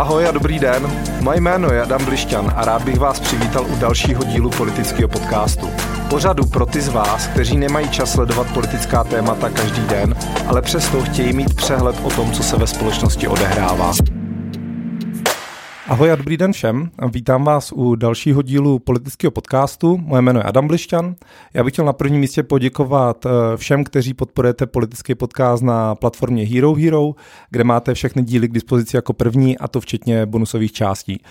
Ahoj a dobrý den. Moje jméno je Adam Blišťan a rád bych vás přivítal u dalšího dílu politického podcastu. Pořadu pro ty z vás, kteří nemají čas sledovat politická témata každý den, ale přesto chtějí mít přehled o tom, co se ve společnosti odehrává. Ahoj a dobrý den všem. Vítám vás u dalšího dílu politického podcastu. Moje jméno je Adam Blišťan. Já bych chtěl na prvním místě poděkovat eh, všem, kteří podporujete politický podcast na platformě Hero Hero, kde máte všechny díly k dispozici jako první, a to včetně bonusových částí.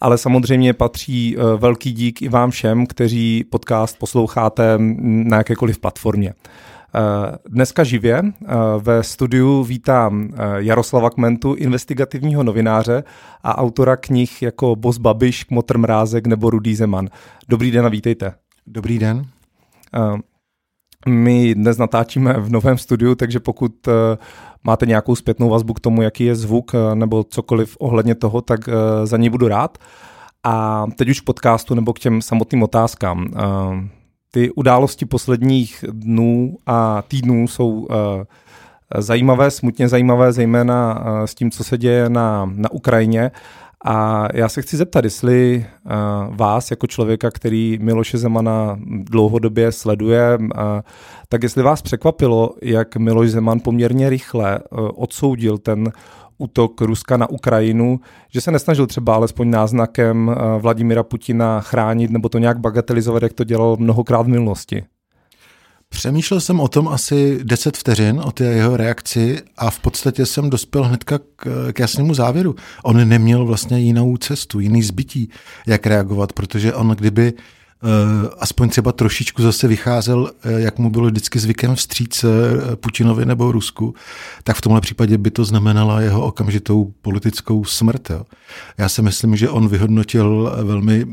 Ale samozřejmě patří eh, velký dík i vám všem, kteří podcast posloucháte na jakékoliv platformě. Eh, dneska živě eh, ve studiu vítám eh, Jaroslava Kmentu, investigativního novináře a autora knih jako Bos Babiš, Kmotr Mrázek nebo Rudý Zeman. Dobrý den a vítejte. Dobrý den. My dnes natáčíme v novém studiu, takže pokud máte nějakou zpětnou vazbu k tomu, jaký je zvuk nebo cokoliv ohledně toho, tak za ní budu rád. A teď už k podcastu nebo k těm samotným otázkám ty události posledních dnů a týdnů jsou uh, zajímavé, smutně zajímavé, zejména uh, s tím, co se děje na, na Ukrajině. A já se chci zeptat, jestli uh, vás jako člověka, který Miloše Zemana dlouhodobě sleduje, tak jestli vás překvapilo, jak Miloš Zeman poměrně rychle odsoudil ten útok Ruska na Ukrajinu, že se nesnažil třeba alespoň náznakem eh, Vladimira Putina chránit nebo to nějak bagatelizovat, jak to dělal mnohokrát v minulosti? Přemýšlel jsem o tom asi 10 vteřin, o té jeho reakci a v podstatě jsem dospěl hnedka k, k jasnému závěru. On neměl vlastně jinou cestu, jiný zbytí, jak reagovat, protože on kdyby Eh, aspoň třeba trošičku zase vycházel, eh, jak mu bylo vždycky zvykem vstříc eh, Putinovi nebo Rusku, tak v tomhle případě by to znamenala jeho okamžitou politickou smrt. Jo. Já si myslím, že on vyhodnotil velmi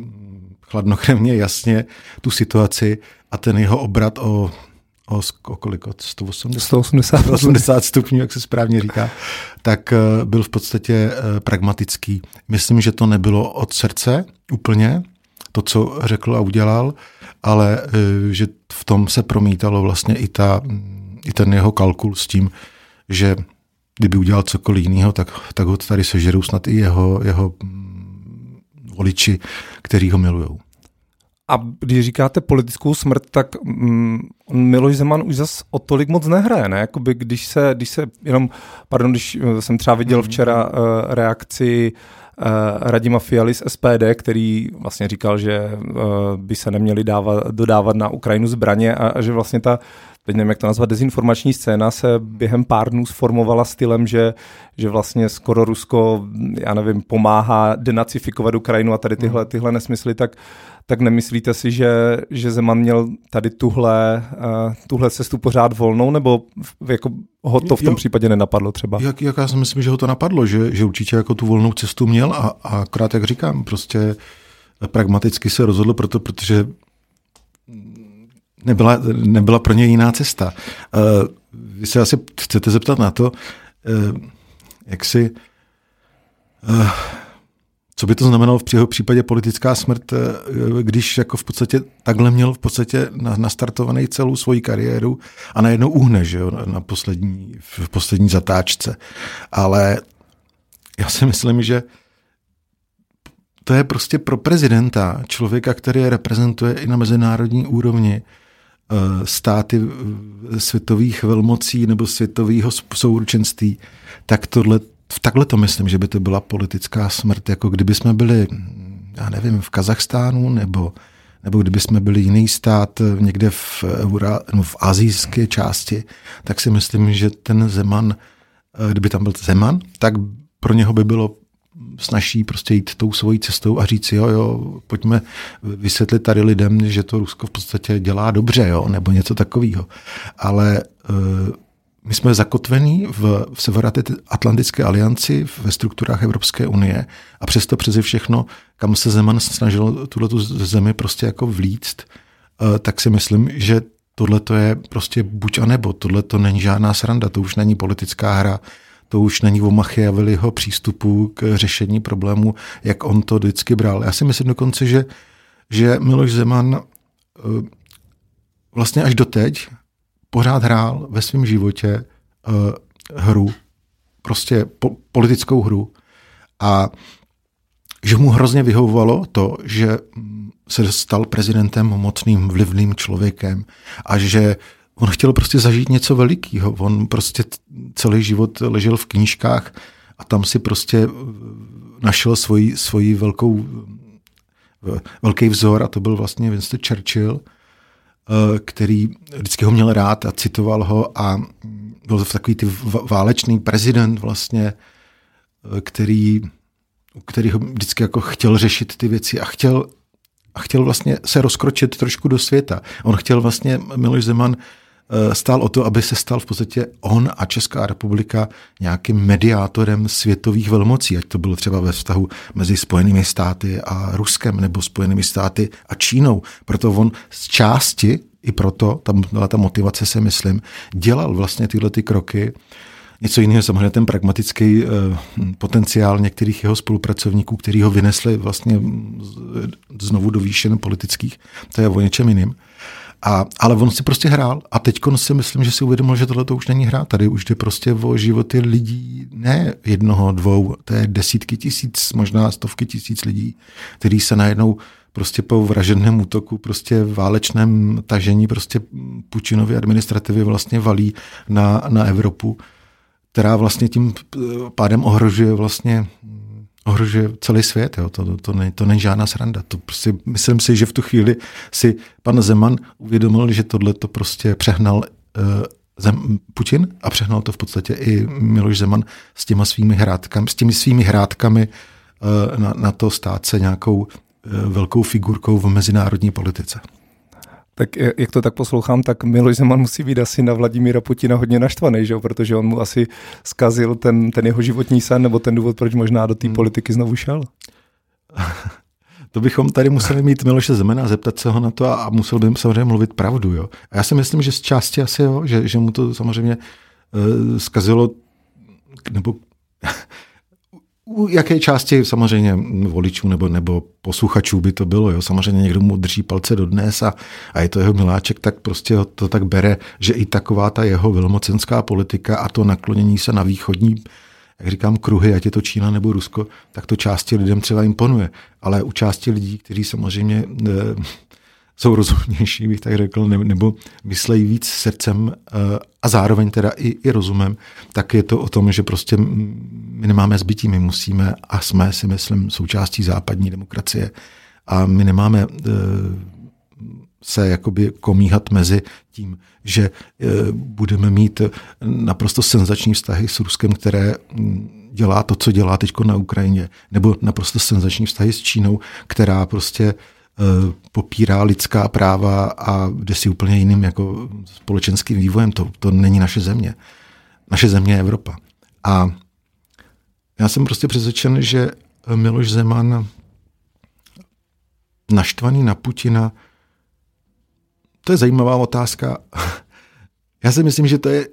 chladnokrevně, jasně tu situaci a ten jeho obrat o o, o kolik, od 180, 180. 180 stupňů, jak se správně říká, tak byl v podstatě pragmatický. Myslím, že to nebylo od srdce úplně, to, co řekl a udělal, ale e, že v tom se promítalo vlastně i, ta, i ten jeho kalkul s tím, že kdyby udělal cokoliv jiného, tak, tak ho tady sežerou snad i jeho, jeho mm, voliči, kteří ho milují. A když říkáte politickou smrt, tak mm, Miloš Zeman už zas o tolik moc nehraje, ne? Jakoby když se, když se jenom, pardon, když e, jsem třeba viděl mm. včera uh, reakci uh, Radima Fialy z SPD, který vlastně říkal, že uh, by se neměli dávat, dodávat na Ukrajinu zbraně a, a že vlastně ta teď nevím, jak to nazvat, dezinformační scéna se během pár dnů sformovala stylem, že, že vlastně skoro Rusko, já nevím, pomáhá denacifikovat Ukrajinu a tady tyhle, hmm. tyhle nesmysly, tak, tak nemyslíte si, že, že Zeman měl tady tuhle, uh, tuhle cestu pořád volnou, nebo jako ho to v tom jo, případě nenapadlo třeba? Jak, jak já si myslím, že ho to napadlo, že, že určitě jako tu volnou cestu měl a, a akorát, jak říkám, prostě pragmaticky se rozhodl proto, protože nebyla, nebyla pro ně jiná cesta. Uh, vy se asi chcete zeptat na to, uh, jak si, uh, co by to znamenalo v jeho případě politická smrt, když jako v podstatě takhle měl v podstatě nastartovaný celou svoji kariéru a najednou uhne, že jo, na poslední, v poslední zatáčce. Ale já si myslím, že to je prostě pro prezidenta, člověka, který reprezentuje i na mezinárodní úrovni, Eh, státy světových velmocí nebo světového souručenství, tak tohle, takhle to myslím, že by to byla politická smrt, jako kdyby jsme byli, já nevím, v Kazachstánu nebo nebo kdyby jsme byli jiný stát někde v, no v azijské části, tak si myslím, že ten Zeman, eh, kdyby tam byl Zeman, tak pro něho by bylo snaží prostě jít tou svojí cestou a říct, jo, jo, pojďme vysvětlit tady lidem, že to Rusko v podstatě dělá dobře, jo, nebo něco takového. Ale uh, my jsme zakotvení v, v Severoatlantické alianci, ve strukturách Evropské unie a přesto přeze všechno, kam se Zeman snažil tuto zemi prostě jako vlíct, uh, tak si myslím, že tohle to je prostě buď a nebo, tohle to není žádná sranda, to už není politická hra, to už není o Machiavelliho přístupu k řešení problému, jak on to vždycky bral. Já si myslím dokonce, že, že Miloš Zeman eh, vlastně až doteď pořád hrál ve svém životě uh, hru, prostě po, politickou hru A že mu hrozně vyhovovalo to, že se stal prezidentem mocným, vlivným člověkem a že on chtěl prostě zažít něco velikého. On prostě celý život ležel v knížkách a tam si prostě eh, našel svoji, svoji velkou, eh, velký vzor a to byl vlastně Winston Churchill, který vždycky ho měl rád a citoval ho a byl to takový ty válečný prezident vlastně, který, který ho vždycky jako chtěl řešit ty věci a chtěl, a chtěl vlastně se rozkročit trošku do světa. On chtěl vlastně, Miloš Zeman, Eh, stál o to, aby se stal v podstatě on a Česká republika nějakým mediátorem světových velmocí, ať to bylo třeba ve vztahu mezi Spojenými státy a Ruskem nebo Spojenými státy a Čínou. Proto on z části, i proto, tam byla ta motivace, se myslím, dělal vlastně tyhle ty kroky. Něco jiného samozřejmě ten pragmatický eh, potenciál některých jeho spolupracovníků, který ho vynesli vlastně znovu do výšen politických, to je o něčem jiným. A, ale on si prostě hrál a teď si myslím, že si uvědomil, že tohle to už není hra. Tady už jde prostě o životy lidí, ne jednoho, dvou, to je desítky tisíc, možná stovky tisíc lidí, který se najednou prostě po vraženém útoku, prostě válečném tažení prostě Pučinovy administrativy vlastně valí na, na Evropu, která vlastně tím pádem ohrožuje vlastně ohrožuje celý svět. Jo. To, to, to, není, to není žádná sranda. To prostě, myslím si, že v tu chvíli si pan Zeman uvědomil, že tohle to prostě přehnal uh, Zem, Putin a přehnal to v podstatě i Miloš Zeman s těma svými hrádkami, s těmi svými hrádkami uh, na, na to stát se nějakou uh, velkou figurkou v mezinárodní politice. Tak jak to tak poslouchám, tak Miloš Zeman musí být asi na Vladimíra Putina hodně naštvaný, že? protože on mu asi zkazil ten, ten jeho životní sen, nebo ten důvod, proč možná do té hmm. politiky znovu šel. To bychom tady museli mít Miloše Zemana a zeptat se ho na to a, a musel bych samozřejmě mluvit pravdu. Jo? A já si myslím, že z části asi jo, že, že mu to samozřejmě uh, zkazilo, nebo u jaké části samozřejmě voličů nebo, nebo posluchačů by to bylo. Jo? Samozřejmě někdo mu drží palce do dnes a, a je to jeho miláček, tak prostě to tak bere, že i taková ta jeho velmocenská politika a to naklonění se na východní jak říkám, kruhy, ať je to Čína nebo Rusko, tak to části lidem třeba imponuje. Ale u části lidí, kteří samozřejmě eh, jsou rozumnější, bych tak řekl, nebo myslejí víc srdcem eh, a zároveň teda i, i rozumem, tak je to o tom, že prostě my nemáme zbytí, my musíme a jsme si myslím součástí západní demokracie. A my nemáme eh, se jakoby komíhat mezi tím, že eh, budeme mít naprosto senzační vztahy s Ruskem, které dělá to, co dělá teď na Ukrajině, nebo naprosto senzační vztahy s Čínou, která prostě popírá lidská práva a jde si úplně jiným jako společenským vývojem. To, to není naše země. Naše země je Evropa. A já jsem prostě přesvědčen, že Miloš Zeman naštvaný na Putina, to je zajímavá otázka. Já si myslím, že to je,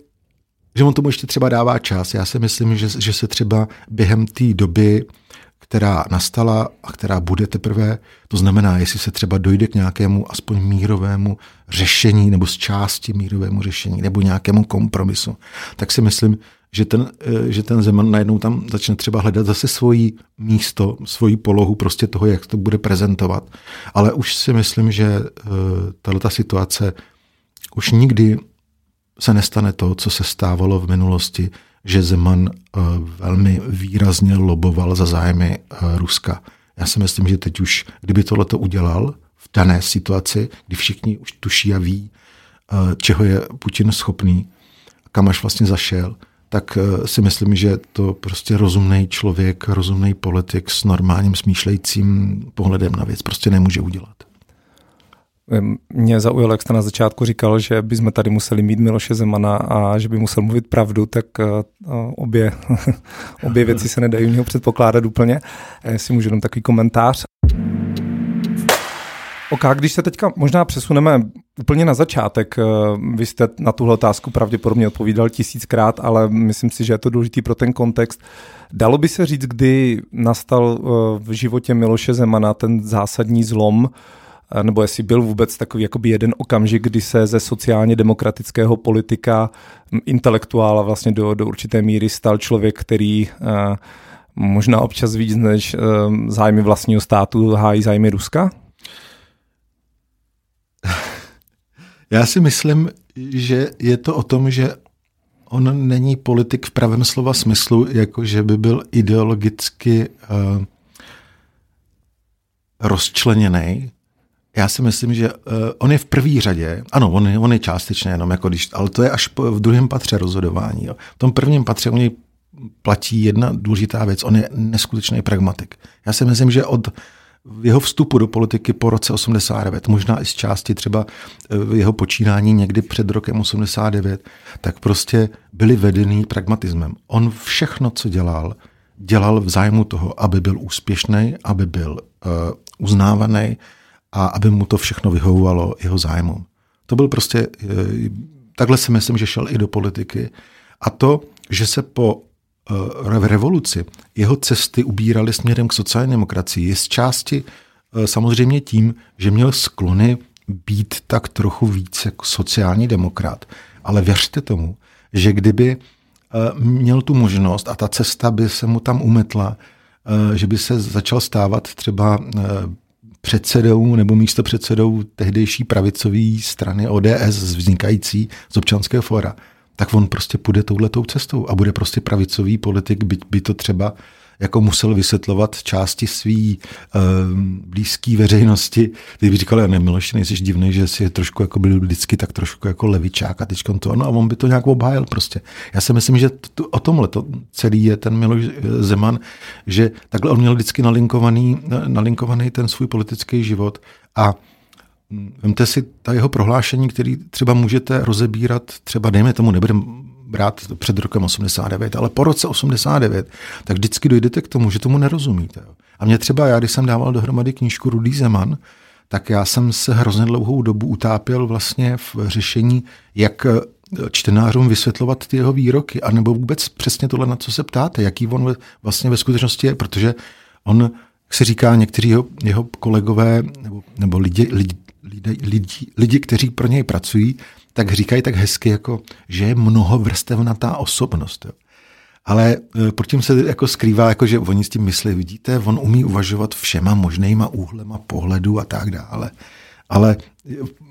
že on tomu ještě třeba dává čas. Já si myslím, že, že se třeba během té doby která nastala a která bude teprve. To znamená, jestli se třeba dojde k nějakému aspoň mírovému řešení nebo z části mírovému řešení nebo nějakému kompromisu, tak si myslím, že ten, eh, že ten Zeman najednou tam začne třeba hledat zase svoji místo, svoji polohu prostě toho, jak to bude prezentovat. Ale už si myslím, že eh, tato situace už nikdy se nestane to, co se stávalo v minulosti, že Zeman eh, velmi výrazně loboval za zájmy eh, Ruska. Já si myslím, že teď už, kdyby tohle to udělal v dané situaci, kdy všichni už tuší a ví, eh, čeho je Putin schopný, kam až vlastně zašel, tak si myslím, že to prostě rozumný člověk, rozumný politik s normálním smýšlejícím pohledem na věc prostě nemůže udělat. Mě zaujalo, jak jste na začátku říkal, že bychom tady museli mít Miloše Zemana a že by musel mluvit pravdu, tak eh, obě, obě věci se nedají u něho předpokládat úplně. Jestli můžu jenom takový komentář. Ok, když se teďka možná přesuneme úplně na začátek, eh, vy jste na tuhle otázku pravděpodobně odpovídal tisíckrát, ale myslím si, že je to důležitý pro ten kontext. Dalo by se říct, kdy nastal eh, v životě Miloše Zemana ten zásadní zlom, nebo jestli byl vůbec takový jakoby jeden okamžik, kdy se ze sociálně demokratického politika, intelektuála vlastně do, do určité míry stal člověk, který možná občas víc než um, zájmy vlastního státu hájí zájmy Ruska? Já si myslím, že je to o tom, že on není politik v pravém slova smyslu, jako že by byl ideologicky uh, rozčleněný. Já si myslím, že uh, on je v první řadě, ano, on on je částečně jenom, jako když, ale to je až v druhém patře rozhodování. Jo. V tom prvním patře u něj platí jedna důležitá věc, on je neskutečný pragmatik. Já si myslím, že od jeho vstupu do politiky po roce 89, možná i z části třeba eh, jeho počínání někdy před rokem 89, tak prostě byli vedený pragmatismem. On všechno, co dělal, dělal v zájmu toho, aby byl úspěšný, aby byl uh, uznávaný a aby mu to všechno vyhovovalo jeho zájmům. To byl prostě, uh, takhle si myslím, že šel i do politiky. A to, že se po v revoluci jeho cesty ubíraly směrem k sociální demokracii, je z části eh, samozřejmě tím, že měl sklony být tak trochu víc jako sociální demokrat. Ale věřte tomu, že kdyby eh, měl tu možnost a ta cesta by se mu tam umetla, eh, že by se začal stávat třeba předsedou nebo místo předsedou tehdejší pravicové strany ODS vznikající z občanského fora, tak on prostě půjde touhletou cestou a bude prostě pravicový politik, by, by to třeba jako musel vysvětlovat části svý uh, blízký veřejnosti. Ty by říkal, ne, Miloš, nejsi divný, že si trošku jako byl vždycky tak trošku jako levičák a teď to, no a on by to nějak obhájil prostě. Já si myslím, že to, o tomhle to celý je ten Miloš eh, Zeman, že takhle on měl vždycky nalinkovaný, nalinkovaný ten svůj politický život a Vemte si ta jeho prohlášení, který třeba můžete rozebírat, třeba dejme tomu, nebudeme brát před rokem 89, ale po roce 89, tak vždycky dojdete k tomu, že tomu nerozumíte. A mě třeba, já když jsem dával dohromady knížku Rudý Zeman, tak já jsem se hrozně dlouhou dobu utápěl vlastně v řešení, jak čtenářům vysvětlovat ty jeho výroky, anebo vůbec přesně tohle, na co se ptáte, jaký on vlastně ve skutečnosti je, protože on, jak se říká, někteří jeho, jeho kolegové nebo, nebo lidi, lidi, lidi, lidi, lidi, kteří pro něj pracují, tak říkají tak hezky, jako, že je mnohovrstevnatá osobnost. Jo. Ale e, pod tím se jako skrývá, jako, že oni s tím myslí, vidíte, on umí uvažovat všema možnýma úhlema pohledu a tak dále. Ale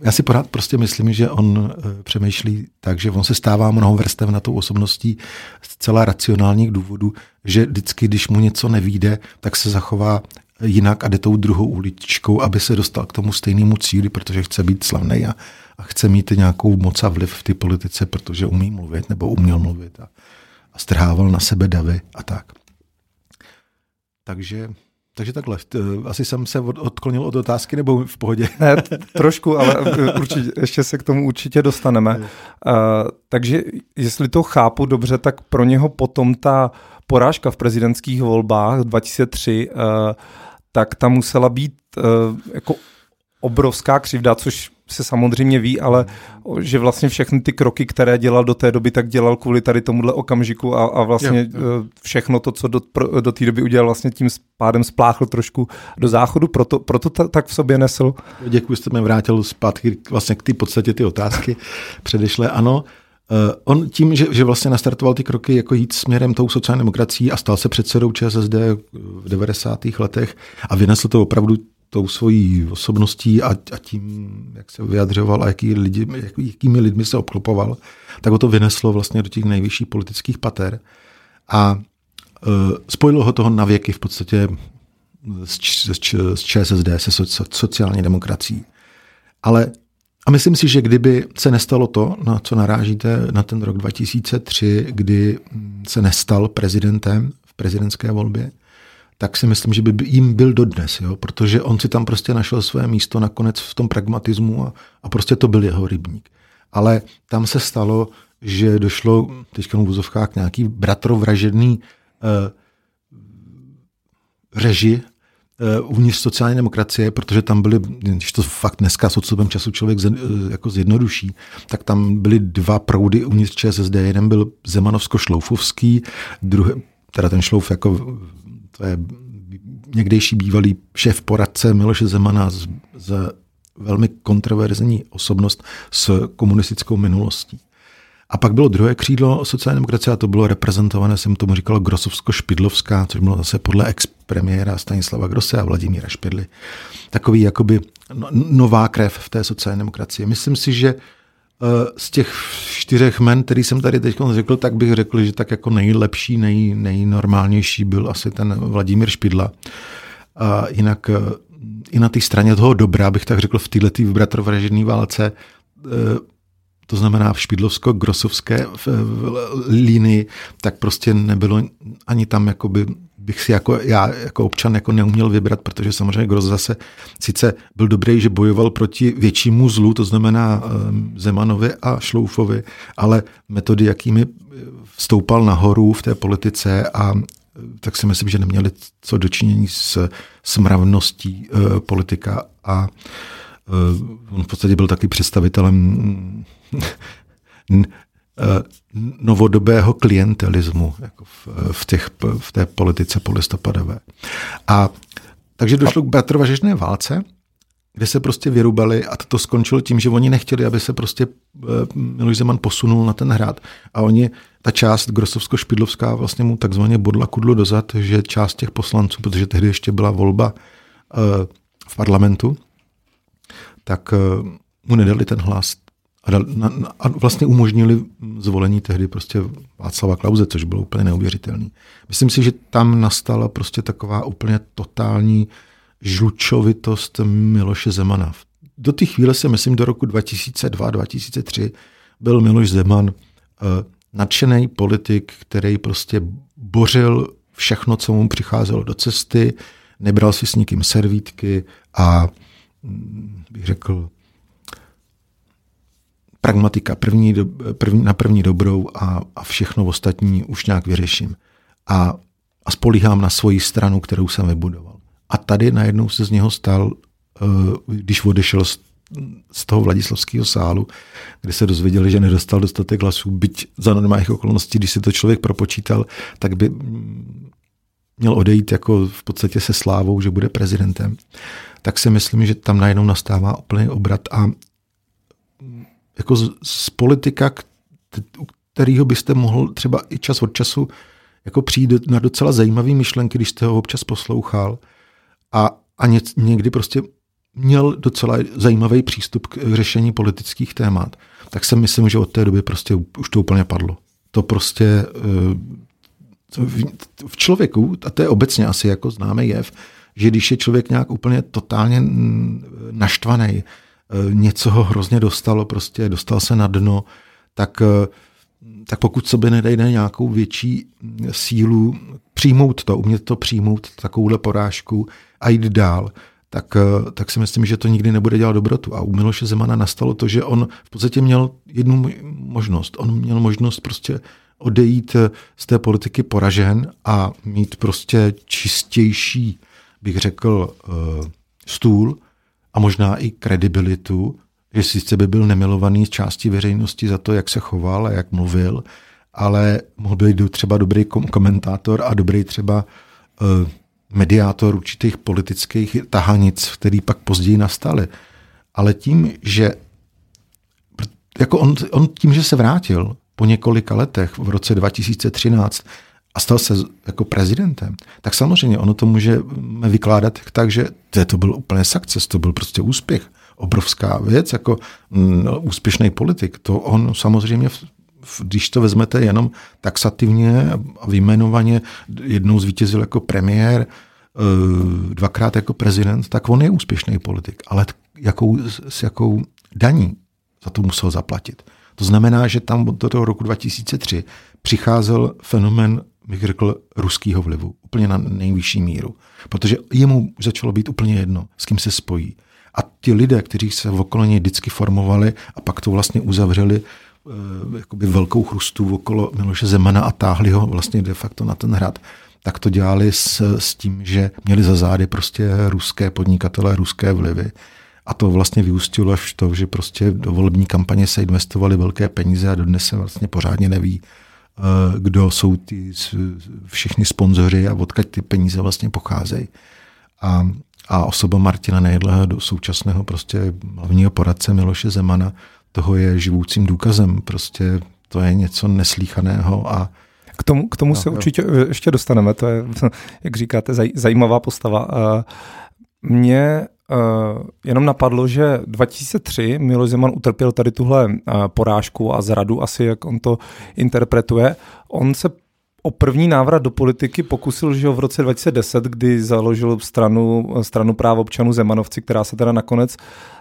já si pořád prostě myslím, že on e, přemýšlí tak, že on se stává mnohovrstevnatou osobností z celá racionálních důvodů, že vždycky, když mu něco nevíde, tak se zachová jinak a jde tou druhou uličkou, aby se dostal k tomu stejnému cíli, protože chce být slavný a, a chce mít nějakou moc a vliv v té politice, protože umí mluvit nebo uměl mluvit a, a strhával na sebe davy a tak. Takže takže takhle, asi jsem se odklonil od otázky, nebo v pohodě? Ne, trošku, ale určitě, ještě se k tomu určitě dostaneme. Uh, takže jestli to chápu dobře, tak pro něho potom ta porážka v prezidentských volbách 2003 uh, tak tam musela být uh, jako obrovská křivda, což se samozřejmě ví, ale že vlastně všechny ty kroky, které dělal do té doby, tak dělal kvůli tady tomuhle okamžiku a, a vlastně jo, jo. Eh, všechno to, co do, do té doby udělal, vlastně tím pádem spláchl trošku do záchodu, proto, proto ta, tak v sobě nesl. Děkuji, jste mě vrátil zpátky vlastně k té podstatě ty otázky předešlé. Ano, Uh, on tím, že, že vlastně nastartoval ty kroky jako jít směrem tou sociální demokracií a stal se předsedou ČSSD v 90. letech a vynesl to opravdu tou svojí osobností a, a tím, jak se vyjadřoval a jaký lidi, jak, jakými lidmi se obklopoval, tak ho to vyneslo vlastně do těch nejvyšších politických pater a uh, spojilo ho toho na věky v podstatě s, s, s ČSSD, se so, sociální demokracií. Ale a myslím si, že kdyby se nestalo to, na co narážíte na ten rok 2003, kdy se nestal prezidentem v prezidentské volbě, tak si myslím, že by jim byl dodnes, jo? protože on si tam prostě našel své místo nakonec v tom pragmatismu a, a prostě to byl jeho rybník. Ale tam se stalo, že došlo teďka v vozovkách nějaký bratrovražedný uh, reži Eh, uvnitř sociální demokracie, protože tam byly, když to fakt dneska s odstupem času člověk z, eh, jako zjednoduší, tak tam byly dva proudy uvnitř ČSSD. Jeden byl Zemanovsko-Šloufovský, druhý, teda ten Šlouf jako to je někdejší bývalý šéf poradce Miloše Zemana z, z velmi kontroverzní osobnost s komunistickou minulostí. A pak bylo druhé křídlo sociální demokracie a to bylo reprezentované, jsem tomu říkal, Grosovsko-Špidlovská, což bylo zase podle ex-premiéra Stanislava Grose a Vladimíra Špidly. Takový jakoby no, nová krev v té sociální demokracii. Myslím si, že z těch čtyřech men, který jsem tady teď řekl, tak bych řekl, že tak jako nejlepší, nej, nejnormálnější byl asi ten Vladimír Špidla. A jinak eh, i na té straně toho dobra, bych tak řekl, v této bratrovražedné válce eh, to znamená v špidlovsko-grosovské línii, tak prostě nebylo ani tam, jakoby, bych si jako já jako občan jako neuměl vybrat, protože samozřejmě Gros zase sice byl dobrý, že bojoval proti většímu zlu, to znamená ehm, Zemanovi a Šloufovi, ale metody, jakými vstoupal nahoru v té politice a tak si myslím, že neměli co dočinění s smravností uh, politika a uh, on v podstatě byl taky představitelem Eh, novodobého klientelismu jako v, v, těch, v té politice polistopadové. A takže došlo k bratrovažežné válce, kde se prostě vyrubali a to skončilo tím, že oni nechtěli, aby se prostě eh, Miloš Zeman posunul na ten hrad a oni, ta část Grosovsko-Špidlovská vlastně mu takzvaně bodla kudlo dozad, že část těch poslanců, protože tehdy ještě byla volba eh, v parlamentu, tak mu nedali ten hlas a, dal, na, na, a vlastně umožnili zvolení tehdy prostě Václava Klauze, což bylo úplně neuvěřitelné. Myslím si, že tam nastala prostě taková úplně totální žlučovitost Miloše Zemana. Do té chvíle se, myslím, do roku 2002-2003 byl Miloš Zeman uh, nadšený politik, který prostě bořil všechno, co mu přicházelo do cesty, nebral si s nikým servítky a hm, bych řekl, pragmatika první, do, první, na první dobrou a, a všechno ostatní už nějak vyřeším. A, a spolíhám na svoji stranu, kterou jsem vybudoval. A tady najednou se z něho stal, eh, když odešel z, z toho Vladislavského sálu, kde se dozvěděli, že nedostal dostatek hlasů, byť za normálních okolností, když si to člověk propočítal, tak by měl odejít jako v podstatě se slávou, že bude prezidentem, tak si myslím, že tam najednou nastává úplný obrat a jako z, z politika, kterýho byste mohl třeba i čas od času jako přijít na docela zajímavé myšlenky, když jste ho občas poslouchal a, a ně, někdy prostě měl docela zajímavý přístup k řešení politických témat, tak si myslím, že od té doby prostě už to úplně padlo. To prostě eh, v člověku, a to je obecně asi jako známý jev, že když je člověk nějak úplně totálně naštvaný, něco ho hrozně dostalo, prostě dostal se na dno, tak, eh, tak pokud sobě nedejde nějakou větší sílu přijmout to, umět to přijmout, takovouhle porážku a jít dál, tak, eh, tak si myslím, že to nikdy nebude dělat dobrotu. A u Miloše Zemana nastalo to, že on v podstatě měl jednu možnost. On měl možnost prostě odejít z té politiky poražen a mít prostě čistější, bych řekl, stůl, a možná i kredibilitu, že sice by byl nemilovaný z části veřejnosti za to, jak se choval a jak mluvil, ale mohl být třeba dobrý komentátor a dobrý třeba uh, mediátor určitých politických tahanic, který pak později nastaly. Ale tím, že jako on, on tím, že se vrátil po několika letech v roce 2013 a stal se jako prezidentem, tak samozřejmě ono to můžeme vykládat tak, že to byl úplně success, to byl prostě úspěch, obrovská věc, jako no, úspěšný politik. To on samozřejmě, když to vezmete jenom taxativně a vyjmenovaně, jednou zvítězil jako premiér, eh, dvakrát jako prezident, tak on je úspěšný politik. Ale jakou, s jakou daní za to musel zaplatit. To znamená, že tam do toho roku 2003 přicházel fenomen bych řekl, ruského vlivu. Úplně na nejvyšší míru. Protože jemu začalo být úplně jedno, s kým se spojí. A ti lidé, kteří se v okolo něj vždycky formovali a pak to vlastně uzavřeli eh, jakoby velkou chrustu okolo Miloše Zemana a táhli ho vlastně de facto na ten hrad, tak to dělali s, s tím, že měli za zády prostě ruské podnikatele, ruské vlivy. A to vlastně vyústilo až to, že prostě do volební kampaně se investovaly velké peníze a dodnes se vlastně pořádně neví, kdo jsou ty všichni sponzoři a odkud ty peníze vlastně pocházejí. A, a osoba Martina Nejedleho do současného prostě hlavního poradce Miloše Zemana toho je živoucím důkazem. Prostě to je něco neslíchaného a k tomu, k tomu no, se jo. určitě ještě dostaneme, to je, jak říkáte, zaj, zajímavá postava. Mě Uh, jenom napadlo, že 2003 Miloš Zeman utrpěl tady tuhle uh, porážku a zradu, asi jak on to interpretuje. On se o první návrat do politiky pokusil, že v roce 2010, kdy založil stranu, stranu práv občanů Zemanovci, která se teda nakonec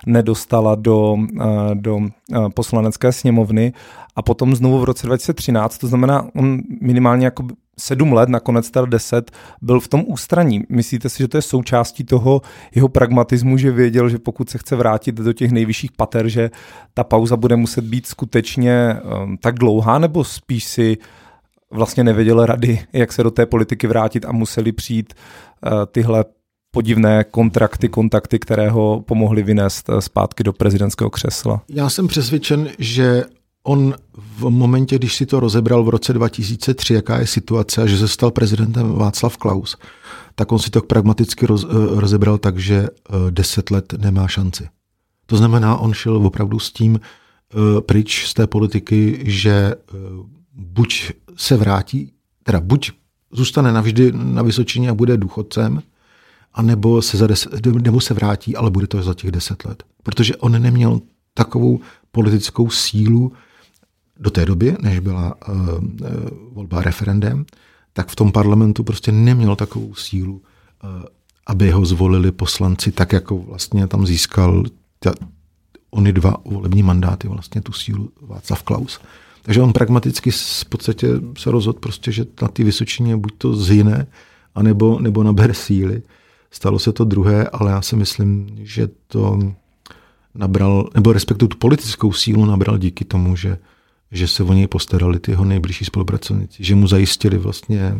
nedostala do, eh, do eh, poslanecké sněmovny a potom znovu v roce 2013, to znamená, on minimálně jako sedm let, nakonec teda deset, byl v tom ústraní. Myslíte si, že to je součástí toho jeho pragmatismu, že věděl, že pokud se chce vrátit do těch nejvyšších pater, že ta pauza bude muset být skutečně um, tak dlouhá, nebo spíš si vlastně nevěděl rady, jak se do té politiky vrátit a museli přijít uh, tyhle podivné kontrakty, kontakty, které ho pomohly vynést uh, zpátky do prezidentského křesla. Já jsem přesvědčen, že on v momentě, když si to rozebral v roce 2003, jaká je situace a že se stal prezidentem Václav Klaus, tak on si to pragmaticky roz, uh, rozebral tak, že deset let nemá šanci. To znamená, on šel opravdu s tím pryč z té politiky, že buď se vrátí, teda buď zůstane navždy na Vysočině a bude důchodcem, anebo se, za deset, nebo se vrátí, ale bude to za těch deset let. Protože on neměl takovou politickou sílu do té doby, než byla uh, uh, volba referendem, tak v tom parlamentu prostě neměl takovou sílu, uh, aby ho zvolili poslanci tak, jako vlastně tam získal ta, ony dva volební mandáty, vlastně tu sílu Václav Klaus. Takže on pragmaticky v podstatě se rozhodl prostě, že na ty Vysočině buď to zhyne, anebo, nebo nabere síly. Stalo se to druhé, ale já si myslím, že to nabral, nebo respektive tu politickou sílu nabral díky tomu, že, že se o něj postarali ty jeho nejbližší spolupracovníci, že mu zajistili vlastně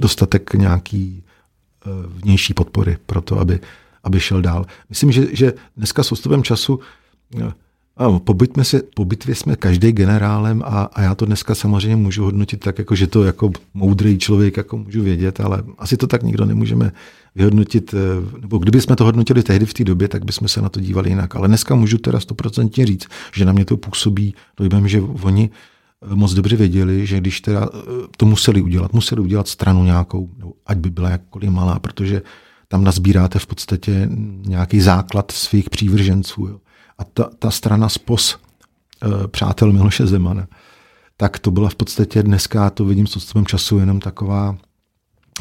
dostatek nějaký eh, vnější podpory pro to, aby, aby šel dál. Myslím, že, že dneska s odstupem času eh, ano, po, bitvě, se, po bitvě jsme každý generálem a, a já to dneska samozřejmě můžu hodnotit tak, jako, že to jako moudrý člověk jako můžu vědět, ale asi to tak nikdo nemůžeme vyhodnotit, eh, nebo kdyby jsme to hodnotili tehdy v té době, tak bychom se na to dívali jinak. Ale dneska můžu teda stoprocentně říct, že na mě to působí dojmem, že oni eh, moc dobře věděli, že když teda eh, to museli udělat, museli udělat stranu nějakou, ať by byla jakkoliv malá, protože tam nazbíráte v podstatě nějaký základ svých přívrženců. Jo. A ta, ta strana SPOS, eh, přátel Miloše Zemana, tak to byla v podstatě dneska, to vidím s odstupem času, jenom taková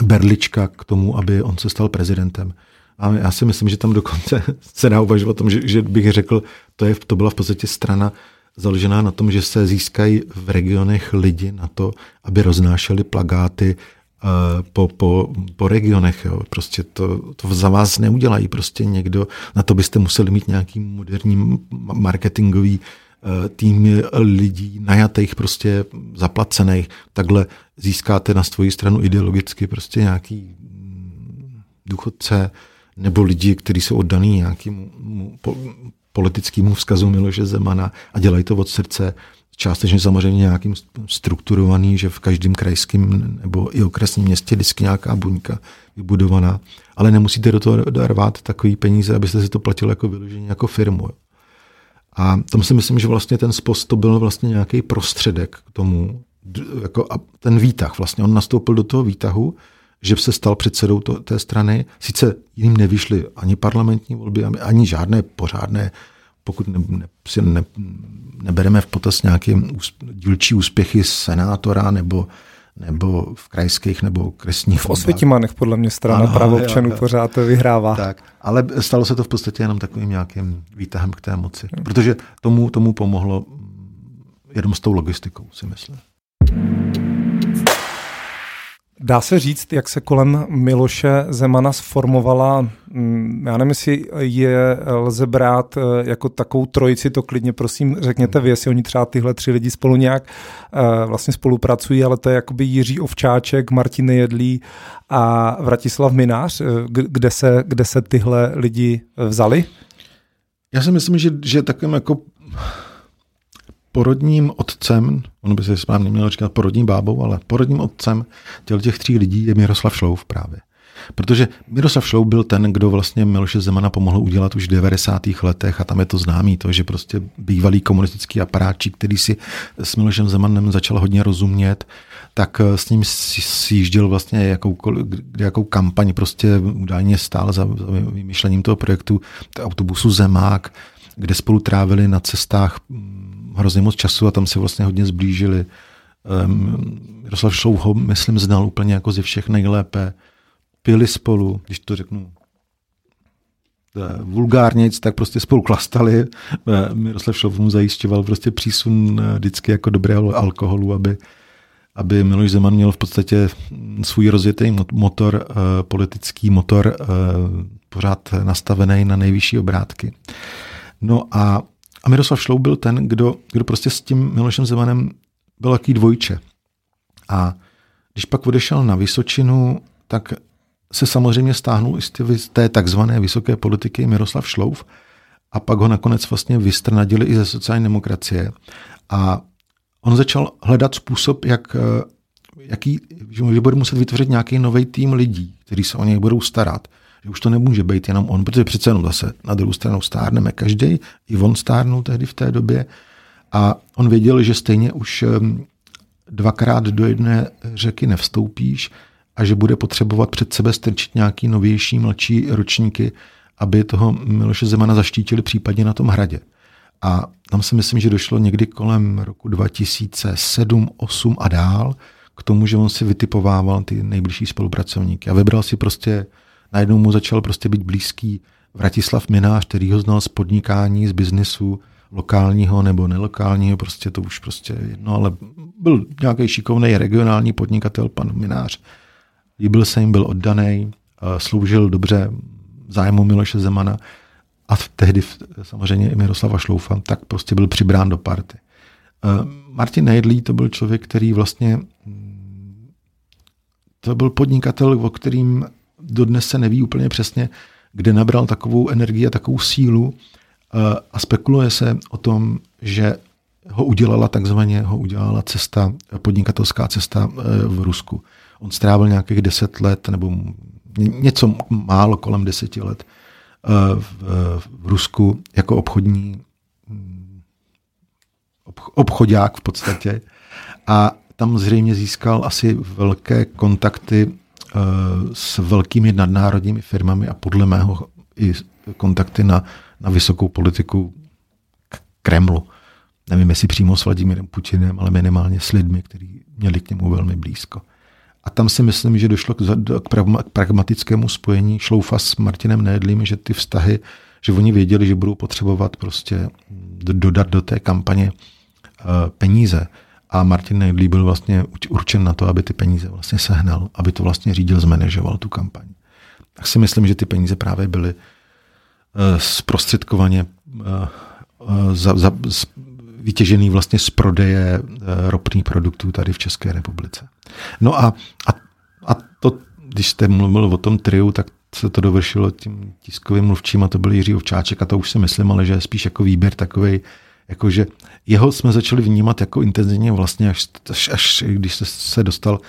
berlička k tomu, aby on se stal prezidentem. A já si myslím, že tam dokonce se dá uvažovat o tom, že, že bych řekl, to, je, to byla v podstatě strana založená na tom, že se získají v regionech lidi na to, aby roznášeli plagáty po, po, po regionech. Jo. Prostě to, to za vás neudělají prostě někdo. Na to byste museli mít nějaký moderní marketingový eh, tým lidí najatých, prostě zaplacených. Takhle získáte na svoji stranu ideologicky prostě nějaký mm, důchodce nebo lidi, kteří jsou oddaný nějakému politickému vzkazu Miloše Zemana a dělají to od srdce částečně samozřejmě nějakým strukturovaný, že v každém krajském nebo i okresním městě vždycky nějaká buňka vybudovaná, ale nemusíte do toho darvat takový peníze, abyste si to platili jako vyložení jako firmu. A tam si myslím, že vlastně ten spost to byl vlastně nějaký prostředek k tomu, jako a ten výtah. Vlastně on nastoupil do toho výtahu, že se stal předsedou to, té strany. Sice jiným nevyšly ani parlamentní volby, ani žádné pořádné pokud ne, ne, si ne, nebereme v potaz nějaké dílčí úspěchy senátora nebo, nebo v krajských nebo kresních V Osvětimanech podle mě strana právo občanů jo, pořád to vyhrává. Tak, ale stalo se to v podstatě jenom takovým nějakým výtahem k té moci. Protože tomu, tomu pomohlo jenom s tou logistikou, si myslím. Dá se říct, jak se kolem Miloše Zemana sformovala, mm, já nevím, jestli je lze brát eh, jako takovou trojici, to klidně prosím řekněte vy, jestli oni třeba tyhle tři lidi spolu nějak eh, vlastně spolupracují, ale to je jakoby Jiří Ovčáček, Martin Jedlí a Vratislav Minář, eh, kde se, kde se tyhle lidi vzali? Já si myslím, že, že takovým jako porodním otcem, ono by se správně mělo říkat porodní bábou, ale porodním otcem těch těch tří lidí je Miroslav Šlouf právě. Protože Miroslav Šloub byl ten, kdo vlastně Miloše Zemana pomohl udělat už v 90. letech a tam je to známý, to, že prostě bývalý komunistický aparátčí, který si s Milošem Zemanem začal hodně rozumět, tak eh, s ním sjížděl vlastně jakou, jakou kampaň prostě údajně stál za, vymýšlením toho projektu autobusu Zemák, kde spolu trávili na cestách hm, hrozně moc času a tam se vlastně hodně zblížili. Um, Jaroslav Šlouho, myslím, znal úplně jako ze všech nejlépe. Pili spolu, když to řeknu eh, vulgárněc, tak prostě spolu klastali. Eh, Miroslav Šlouh mu zajišťoval prostě přísun vždycky jako dobrého alkoholu, aby, aby Miloš Zeman měl v podstatě svůj rozjetý motor, eh, politický motor, eh, pořád nastavený na nejvyšší obrátky. No a, a Miroslav Šlou byl ten, kdo, kdo prostě s tím Milošem Zemanem byl taký dvojče. A když pak odešel na Vysočinu, tak se samozřejmě stáhnul i z té takzvané vysoké politiky Miroslav Šlouf a pak ho nakonec vlastně vystrnadili i ze sociální demokracie. A on začal hledat způsob, jak, eh, jaký, že bude muset vytvořit nějaký nový tým lidí, kteří se o něj budou starat. Že už to nemůže být jenom on, protože přece jenom zase na druhou stranu stárneme každý, i on stárnul tehdy v té době. A on věděl, že stejně už dvakrát do jedné řeky nevstoupíš a že bude potřebovat před sebe strčit nějaký novější, mladší ročníky, aby toho Miloše Zemana zaštítili případně na tom hradě. A tam si myslím, že došlo někdy kolem roku 2007, 8 a dál k tomu, že on si vytipovával ty nejbližší spolupracovníky a vybral si prostě, najednou mu začal prostě být blízký Vratislav Minář, který ho znal z podnikání, z biznesu, lokálního nebo nelokálního, prostě to už prostě jedno, ale byl nějaký šikovný regionální podnikatel, pan Minář. Líbil se jim, byl oddaný, sloužil dobře zájmu Miloše Zemana a tehdy samozřejmě i Miroslava Šloufa, tak prostě byl přibrán do party. Eh, Martin Nejedlí to byl člověk, který vlastně mm, to byl podnikatel, o kterým dodnes se neví úplně přesně, kde nabral takovou energii a takovou sílu eh, a spekuluje se o tom, že ho udělala takzvaně, ho udělala cesta, podnikatelská cesta eh, v Rusku. On strávil nějakých deset let nebo něco málo kolem deseti let v, v Rusku jako obchodní obchodák v podstatě. A tam zřejmě získal asi velké kontakty eh, s velkými nadnárodními firmami a podle mého i kontakty na, na vysokou politiku k Kremlu. Nevím, jestli přímo s Vladimírem Putinem, ale minimálně s lidmi, kteří měli k němu velmi blízko. A tam si myslím, že došlo k, k pragmatickému spojení Šloufa s Martinem Nédlým, že ty vztahy, že oni věděli, že budou potřebovat prostě dodat do té kampaně uh, peníze. A Martin Nejdlý byl vlastně určen na to, aby ty peníze vlastně sehnal, aby to vlastně řídil, zmanežoval tu kampaň. Tak si myslím, že ty peníze právě byly uh, zprostředkovaně uh, za, za, vytěžený vlastně z prodeje ropných produktů tady v České republice. No a, a, a to, když jste mluvil o tom triu, tak se to dovršilo tím tiskovým mluvčím a to byl Jiří Ovčáček a to už si myslím, ale že je spíš jako výběr takový, jakože jeho jsme začali vnímat jako intenzivně vlastně, až, až, až když se, se dostal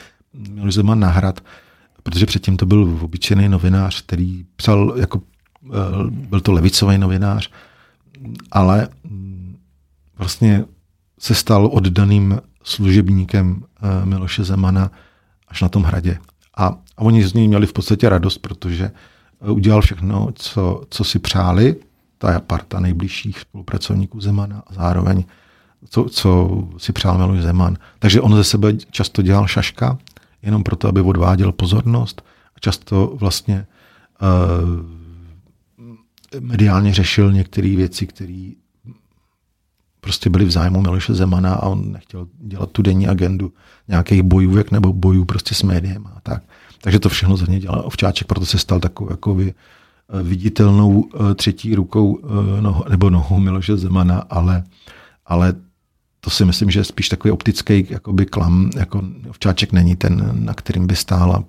Miloš Zeman na hrad, protože předtím to byl obyčejný novinář, který psal jako, eh, byl to levicový novinář, ale vlastně se stal oddaným služebníkem eh, Miloše Zemana až na tom hradě. A, a oni z něj měli v podstatě radost, protože udělal všechno, co, co si přáli, ta parta nejbližších spolupracovníků Zemana a zároveň co, co si přál Miloš Zeman. Takže on ze sebe často dělal šaška, jenom proto, aby odváděl pozornost a často vlastně uh, mediálně řešil některé věci, které prostě byli v zájmu Miloše Zemana a on nechtěl dělat tu denní agendu nějakých bojůvek nebo bojů prostě s médiem a tak. Takže to všechno za ně dělal Ovčáček, proto se stal takovou jako by, eh, viditelnou eh, třetí rukou eh, noho, nebo nohou Miloše Zemana, ale, ale to si myslím, že je spíš takový optický jakoby klam. Jako Ovčáček není ten, na kterým by stála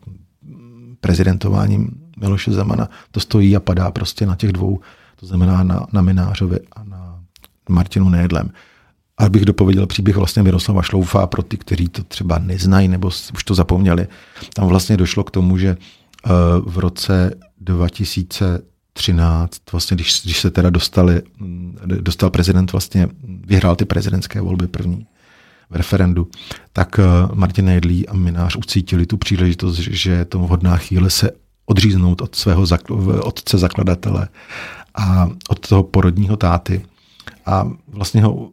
prezidentováním Miloše Zemana. To stojí a padá prostě na těch dvou, to znamená na, na Minářovi a na Martinu Nédlem. A bych dopověděl příběh vlastně Miroslava Šloufa pro ty, kteří to třeba neznají nebo už to zapomněli. Tam vlastně došlo k tomu, že v roce 2013, vlastně když, když se teda dostali, dostal prezident vlastně, vyhrál ty prezidentské volby první v referendu, tak Martin Nejedlí a Minář ucítili tu příležitost, že je to vhodná chvíle se odříznout od svého otce zakladatele a od toho porodního táty. A vlastně ho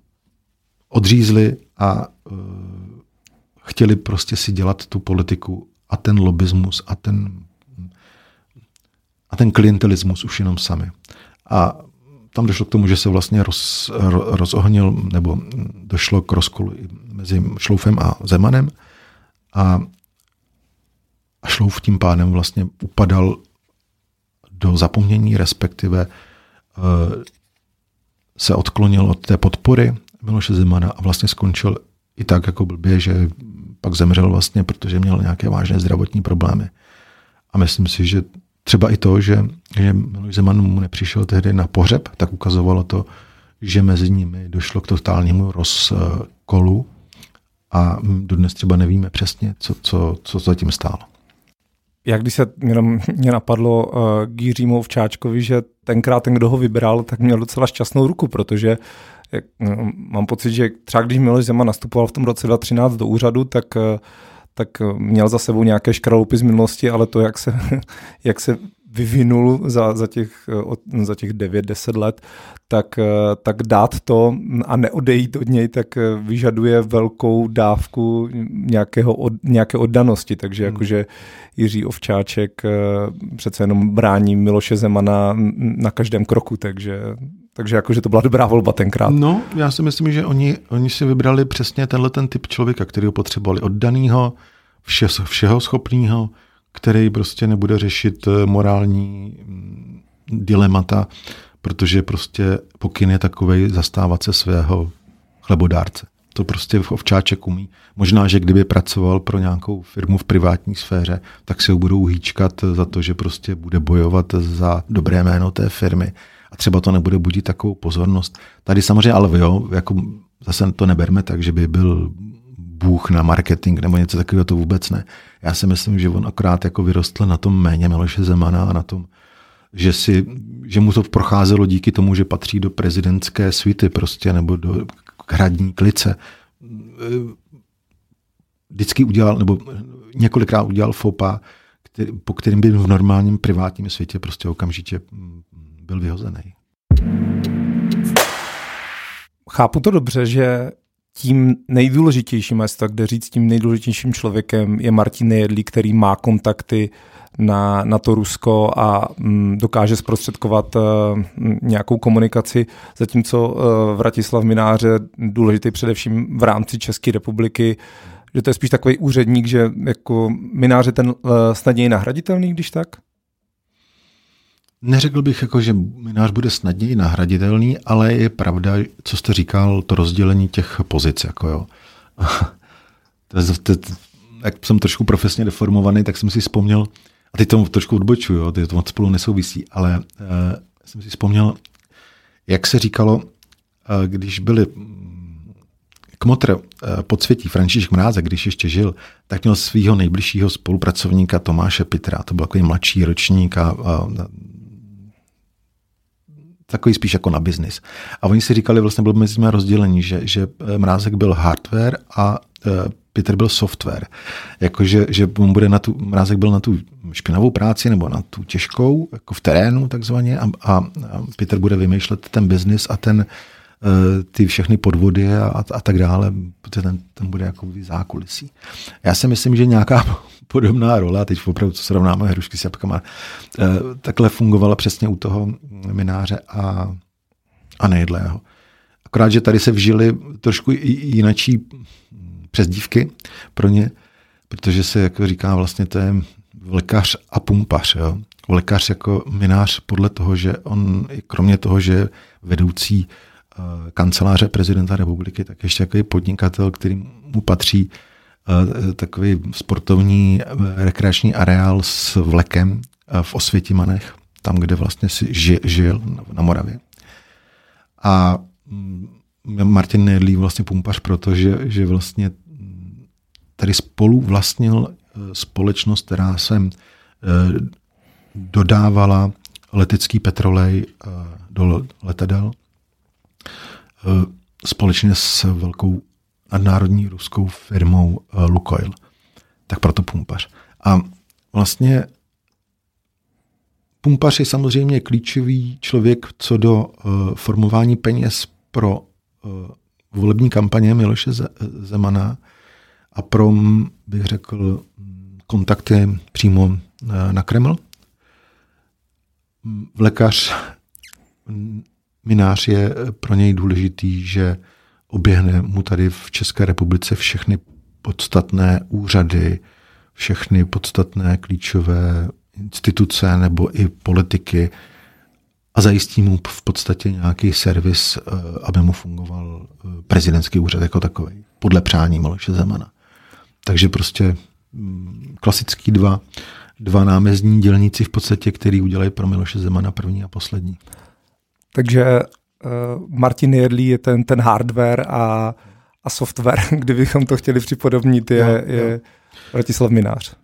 odřízli a uh, chtěli prostě si dělat tu politiku a ten lobismus a ten, a ten klientelismus už jenom sami. A tam došlo k tomu, že se vlastně roz, rozohnil, nebo došlo k rozkolu mezi Šloufem a Zemanem a, a Šlouf tím pádem vlastně upadal do zapomnění, respektive uh, se odklonil od té podpory Miloše Zemana a vlastně skončil i tak jako blbě, že pak zemřel vlastně, protože měl nějaké vážné zdravotní problémy. A myslím si, že třeba i to, že, že Miloš Zeman mu nepřišel tehdy na pohřeb, tak ukazovalo to, že mezi nimi došlo k totálnímu rozkolu a dodnes třeba nevíme přesně, co, co, co zatím stálo. Jak když se jenom mě napadlo uh, k Jiřímu Ovčáčkovi, že tenkrát ten, kdo ho vybral, tak měl docela šťastnou ruku, protože jak, no, mám pocit, že třeba když Miloš Zeman nastupoval v tom roce 2013 do úřadu, tak uh, tak měl za sebou nějaké škralupy z minulosti, ale to, jak se, jak se vyvinul za, za těch, za těch 9-10 let, tak, tak dát to a neodejít od něj, tak vyžaduje velkou dávku nějakého od, nějaké oddanosti, takže hmm. jakože Jiří Ovčáček eh, přece jenom brání Miloše Zemana na každém kroku, takže, takže jakože to byla dobrá volba tenkrát. No, já si myslím, že oni, oni si vybrali přesně tenhle ten typ člověka, který ho potřebovali. Oddanýho, vše, všeho schopného, který prostě nebude řešit eh, morální mm, dilemata, protože prostě pokyn je takový zastávat se svého chlebodárce. To prostě v ovčáček umí. Možná, že kdyby pracoval pro nějakou firmu v privátní sféře, tak se ho budou hýčkat za to, že prostě bude bojovat za dobré jméno té firmy a třeba to nebude budit takovou pozornost. Tady samozřejmě Alvio, jako zase to neberme tak, že by byl bůh na marketing nebo něco takového, to vůbec ne. Já si myslím, že on akorát jako vyrostl na tom méně Miloše Zemana a na tom, že, si, že mu to procházelo díky tomu, že patří do prezidentské svity prostě nebo do hradní klice. Vždycky udělal, nebo několikrát udělal fopa, který, po kterým by v normálním privátním světě prostě okamžitě byl vyhozený. Chápu to dobře, že tím nejdůležitějším, jestli tak jde říct, tím nejdůležitějším člověkem je Martin Nejedlí, který má kontakty na, na to Rusko a m, mm, dokáže zprostředkovat uh, nějakou komunikaci, zatímco uh, Vratislav Mináře důležitý především v rámci České republiky, že to je spíš takový úředník, že jako Minář je ten uh, snadněji nahraditelný, když tak? Neřekl bych, jako, že minář bude snadněji nahraditelný, ale je pravda, co jste říkal, to rozdělení těch pozic. Jako jo. to, to, jak jsem trošku profesně deformovaný, tak jsem si vzpomněl, a teď tomu trošku odbočuju, jo, to moc spolu nesouvisí, ale uh, jsem si vzpomněl, jak se říkalo, uh, když byli mm, Kmotr uh, podsvětí František Mrázek, když ještě žil, tak měl svého nejbližšího spolupracovníka Tomáše Pitra. To byl takový mladší ročník a, a takový spíš jako na biznis. A oni si říkali, vlastně bylo mezi nimi rozdělení, že, že eh, Mrázek byl hardware a uh, Peter byl software. Jakože že on bude na tu, Mrázek byl na tu špinavou práci nebo na tu těžkou, jako v terénu takzvaně a, a, a Peter bude vymýšlet ten biznis a ten ty všechny podvody a, a, tak dále, protože ten, ten bude jako zákulisí. Já si myslím, že nějaká podobná role, a teď opravdu co srovnáme hrušky s jabkama, eh, takhle fungovala přesně u toho mináře a, a nejedlého. Akorát, že tady se vžili trošku jinačí přezdívky pro ně, protože se, jako říká, vlastně to je vlekař a pumpař. Jo? Vlekař jako minář podle toho, že on, kromě toho, že je vedoucí kanceláře prezidenta republiky, tak ještě jako podnikatel, který mu patří Eh, takový sportovní eh, rekreační areál s vlekem eh, v Osvětimanech, tam, kde vlastně si žil na Moravě. A mm, Martin Nedlí vlastně pumpař, protože že vlastně tady spolu vlastnil společnost, která se dodávala letecký petrolej do letadel společně s velkou nadnárodní ruskou firmou Lukoil. Tak proto pumpař. A vlastně pumpař je samozřejmě klíčový člověk co do uh, formování peněz pro volební kampaně Miloše Zemana a pro, bych řekl, kontakty přímo na Kreml. Lékař, minář je pro něj důležitý, že oběhne mu tady v České republice všechny podstatné úřady, všechny podstatné klíčové instituce nebo i politiky a zajistí mu v podstatě nějaký servis, eh, aby mu fungoval eh, prezidentský úřad jako takový, podle přání Miloše Zemana. Takže prostě mm, klasický dva, dva námezní dělníci v podstatě, který udělají pro Miloše Zemana první a poslední. Takže uh, Martin Jedlí je ten, ten hardware a, a software, kdybychom to chtěli připodobnit, je, no, je Vratislav Minář.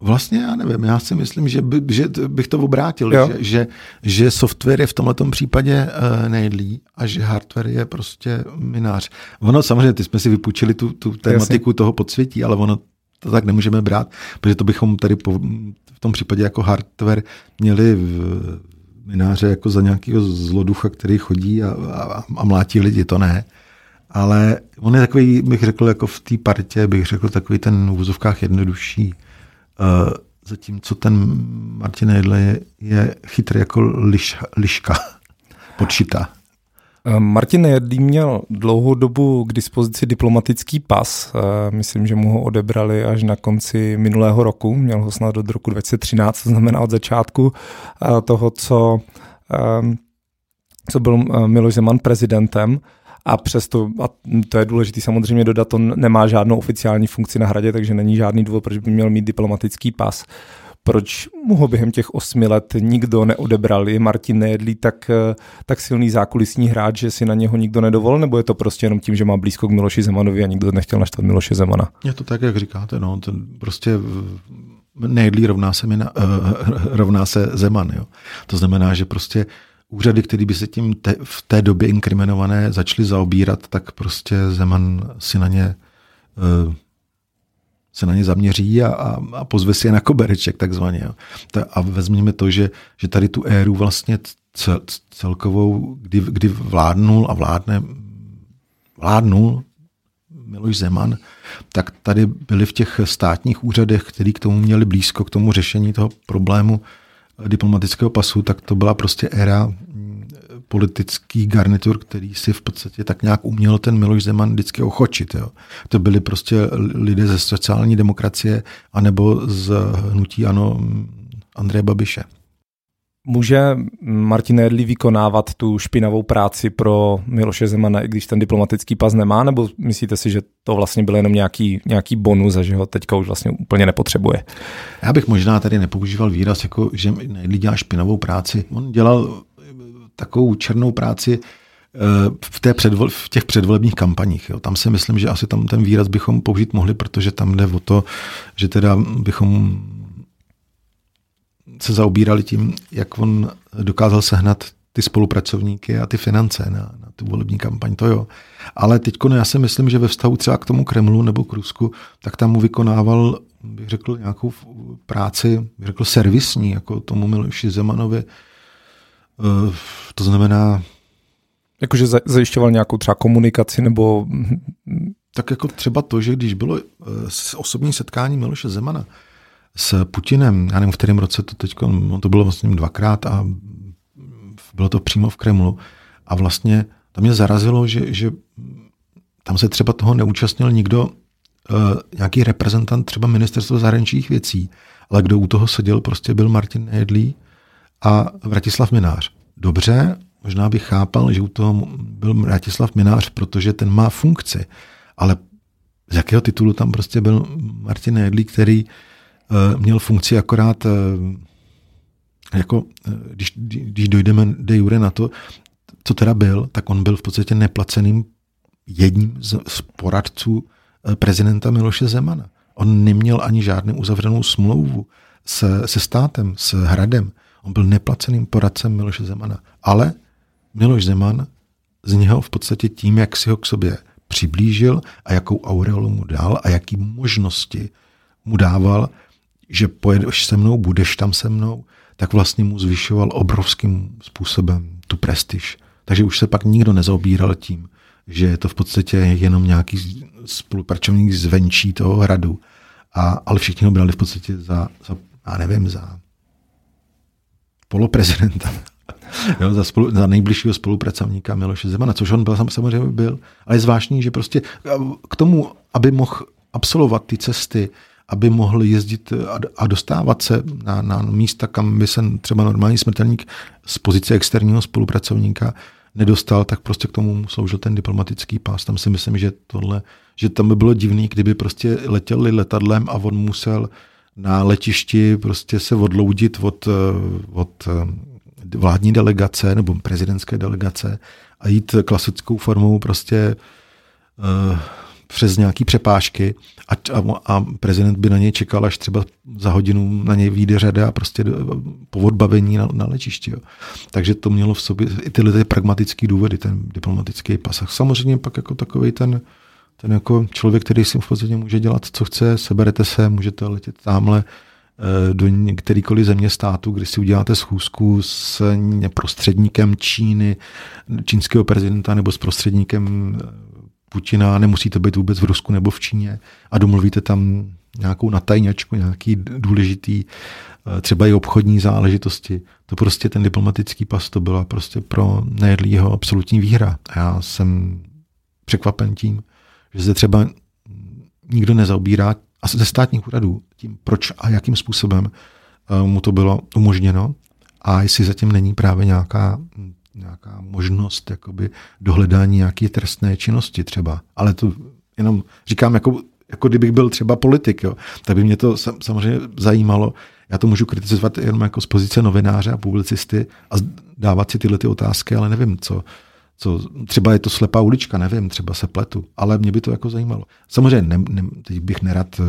Vlastně já nevím, já si myslím, že, by, že bych to obrátil, že, že, že software je v tomto případě uh, nejdlí a že hardware je prostě minář. Ono samozřejmě, ty jsme si vypůjčili tu, tu tematiku toho podsvětí, ale ono to tak nemůžeme brát, protože to bychom tady po, v tom případě jako hardware měli v, mináře jako za nějakého zloducha, který chodí a, a, a mlátí lidi, to ne. Ale on je takový, bych řekl, jako v té partě, bych řekl, takový ten v úzovkách jednodušší Uh, zatímco ten Martin Edle je, je chytrý jako liš, liška, počítá. Eh, Martin Jedlý měl dlouhou dobu k dispozici diplomatický pas. Eh, myslím, že mu ho odebrali až na konci minulého roku. Měl ho snad od roku 2013, to znamená od začátku toho, co, co byl Miloš Zeman prezidentem a přesto, a to je důležité samozřejmě dodat, on nemá žádnou oficiální funkci na hradě, takže není žádný důvod, proč by měl mít diplomatický pas. Proč mu ho během těch osmi let nikdo neodebral? Je Martin Nejedlý tak, tak silný zákulisní hráč, že si na něho nikdo nedovolil, nebo je to prostě jenom tím, že má blízko k Miloši Zemanovi a nikdo nechtěl naštvat Miloše Zemana? Je to tak, jak říkáte, no, ten prostě Nejedlý rovná se, mina, uh, rovná se Zeman. Jo. To znamená, že prostě úřady, které by se tím te, v té době inkriminované začaly zaobírat, tak prostě Zeman si na ně uh, se na ně zaměří a, a, a pozve si je na kobereček takzvaně. Jo. A vezměme to, že, že tady tu éru vlastně cel, celkovou, kdy, kdy vládnul a vládne, vládnul Miloš Zeman, tak tady byli v těch státních úřadech, který k tomu měli blízko, k tomu řešení toho problému, diplomatického pasu, tak to byla prostě éra politický garnitur, který si v podstatě tak nějak uměl ten Miloš Zeman vždycky ochočit. Jo. To byli prostě lidé ze sociální demokracie anebo z hnutí ano mm, Andreje Babiše. Může Martin Edlí vykonávat tu špinavou práci pro Miloše Zemana, i když ten diplomatický pas nemá, nebo myslíte si, že to vlastně byl jenom nějaký, nějaký bonus a že ho teďka už vlastně úplně nepotřebuje? Já bych možná tady nepoužíval výraz, jako že Edlí dělá špinavou práci. On dělal takovou černou práci eh, v, té předvol, v těch předvolebních kampaních. Jo. Tam si myslím, že asi tam ten výraz bychom použít mohli, protože tam jde o to, že teda bychom se zaobírali tím, jak on dokázal sehnat ty spolupracovníky a ty finance na, na tu volební kampaň, to jo. Ale teď já si myslím, že ve vztahu třeba k tomu Kremlu nebo k Rusku, tak tam mu vykonával, bych řekl, nějakou práci, bych řekl, servisní, jako tomu Miloši Zemanovi. Eh, to znamená... Jakože zajišťoval nějakou třeba komunikaci nebo... Tak jako třeba to, že když bylo eh, osobní setkání Miloše Zemana s Putinem, já nevím, v kterém roce to teď, no to bylo vlastně dvakrát a bylo to přímo v Kremlu. A vlastně tam mě zarazilo, že, že tam se třeba toho neúčastnil nikdo, uh, nějaký reprezentant třeba ministerstva zahraničních věcí, ale kdo u toho seděl, prostě byl Martin Hedlí a Vratislav Minář. Dobře, možná bych chápal, že u toho byl Vratislav Minář, protože ten má funkci, ale z jakého titulu tam prostě byl Martin Hedlí, který Eh, měl funkci akorát, eh, jako, eh, když, když dojdeme de jure na to, co teda byl, tak on byl v podstatě neplaceným jedním z, z poradců prezidenta Miloše Zemana. On neměl ani žádnou uzavřenou smlouvu se, se státem, s hradem. On byl neplaceným poradcem Miloše Zemana. Ale Miloš Zeman z něho v podstatě tím, jak si ho k sobě přiblížil a jakou aureolu mu dal a jaký možnosti mu dával, že pojedeš se mnou, budeš tam se mnou, tak vlastně mu zvyšoval obrovským způsobem tu prestiž. Takže už se pak nikdo nezaobíral tím, že je to v podstatě jenom nějaký spolupracovník zvenčí toho hradu, a, ale všichni ho brali v podstatě za, za já nevím, za poloprezidenta. jo, za, spolu, za nejbližšího spolupracovníka Miloše Zemana, což on byl, samozřejmě byl. Ale je zvláštní, že prostě k tomu, aby mohl absolvovat ty cesty, aby mohl jezdit a dostávat se na, na místa, kam by se třeba normální smrtelník z pozice externího spolupracovníka nedostal, tak prostě k tomu mu sloužil ten diplomatický pás. Tam si myslím, že tohle, že tam by bylo divný, kdyby prostě letěli letadlem a on musel na letišti prostě se odloudit od, od vládní delegace nebo prezidentské delegace a jít klasickou formou prostě uh, přes nějaký přepážky a, a, a prezident by na něj čekal, až třeba za hodinu na něj vyjde řada a prostě po odbavení na, na lečišti. Jo. Takže to mělo v sobě i tyhle ty pragmatické důvody, ten diplomatický pasach. Samozřejmě pak jako takový ten, ten jako člověk, který si v podstatě může dělat, co chce, seberete se, můžete letět tamhle eh, do kterýkoliv země státu, kdy si uděláte schůzku s prostředníkem Číny, čínského prezidenta nebo s prostředníkem eh, Putina, nemusí to být vůbec v Rusku nebo v Číně a domluvíte tam nějakou natajňačku, nějaký důležitý, eh, třeba i obchodní záležitosti. To prostě ten diplomatický pas, to byla prostě pro nejedlýho absolutní výhra. A já jsem překvapen tím, že se třeba nikdo nezaobírá a ze státních úradů tím, proč a jakým způsobem eh, mu to bylo umožněno a jestli zatím není právě nějaká nějaká možnost jakoby dohledání nějaké trestné činnosti třeba. Ale to jenom říkám, jako, jako kdybych byl třeba politik, jo, tak by mě to samozřejmě zajímalo. Já to můžu kritizovat jenom jako z pozice novináře a publicisty a dávat si tyhle ty otázky, ale nevím, co, co, třeba je to slepá ulička, nevím, třeba se pletu, ale mě by to jako zajímalo. Samozřejmě ne, ne, teď bych nerad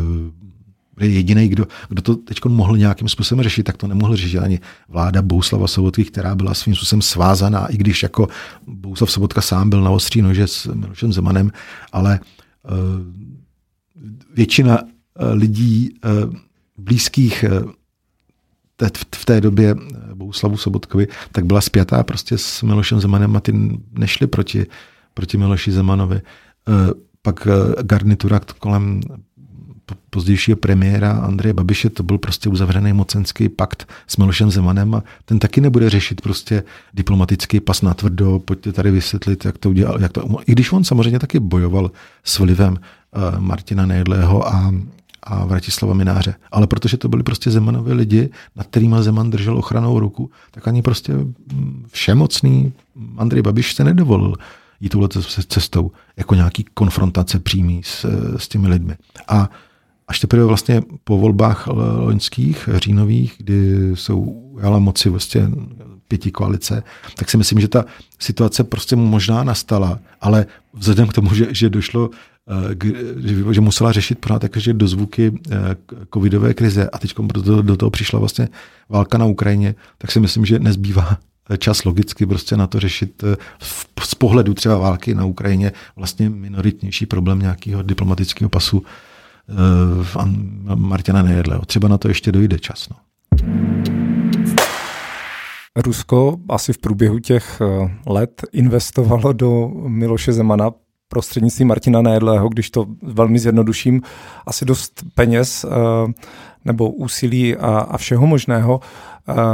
jediný, kdo, kdo to teď mohl nějakým způsobem řešit, tak to nemohl řešit ani vláda Bouslava Sobotky, která byla svým způsobem svázaná, i když jako Bouslav Sobotka sám byl na ostří nože s Milošem Zemanem, ale uh, většina uh, lidí uh, blízkých uh, v té době Bouslavu Sobotkovi, tak byla spjatá prostě s Milošem Zemanem a ty nešli proti, proti Miloši Zemanovi. Pak garnitura kolem pozdějšího premiéra Andreje Babiše, to byl prostě uzavřený mocenský pakt s Milošem Zemanem a ten taky nebude řešit prostě diplomatický pas na tvrdo, pojďte tady vysvětlit, jak to udělal. Jak to, I když on samozřejmě taky bojoval s vlivem uh, Martina Nejedlého a, a Vratislava Mináře. Ale protože to byli prostě Zemanovi lidi, nad kterými Zeman držel ochranou ruku, tak ani prostě mm, všemocný Andrej Babiš se nedovolil jít touhle cestou jako nějaký konfrontace přímý s, s těmi lidmi. A až teprve vlastně po volbách loňských, říjnových, kdy jsou jala moci vlastně pěti koalice, tak si myslím, že ta situace prostě možná nastala, ale vzhledem k tomu, že, že došlo že musela řešit pořád takže dozvuky eh, covidové krize a teď do, do toho přišla vlastně válka na Ukrajině, tak si myslím, že nezbývá čas logicky prostě na to řešit eh, z pohledu třeba války na Ukrajině vlastně minoritnější problém nějakého diplomatického pasu Martina Nejedleho. Třeba na to ještě dojde čas. No. Rusko asi v průběhu těch eh, let investovalo do Miloše Zemana prostřednictvím Martina Nejedlého, když to velmi zjednoduším, asi dost peněz nebo úsilí a, a všeho možného.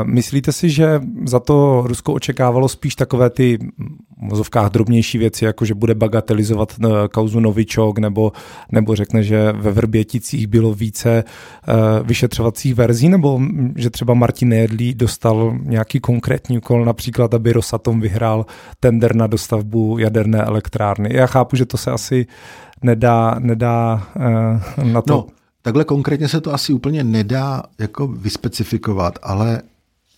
Myslíte si, že za to Rusko očekávalo spíš takové ty v mozovkách drobnější věci, jako že bude bagatelizovat eh, kauzu Novičok, nebo, nebo řekne, že ve Vrběticích bylo více uh, vyšetřovacích verzí, nebo že třeba Martin Nejedlí dostal nějaký konkrétní úkol, například, aby Rosatom vyhrál tender na dostavbu jaderné elektrárny. Já chápu, že to se asi nedá, nedá uh, na to... No Takhle konkrétně se to asi úplně nedá jako vyspecifikovat, ale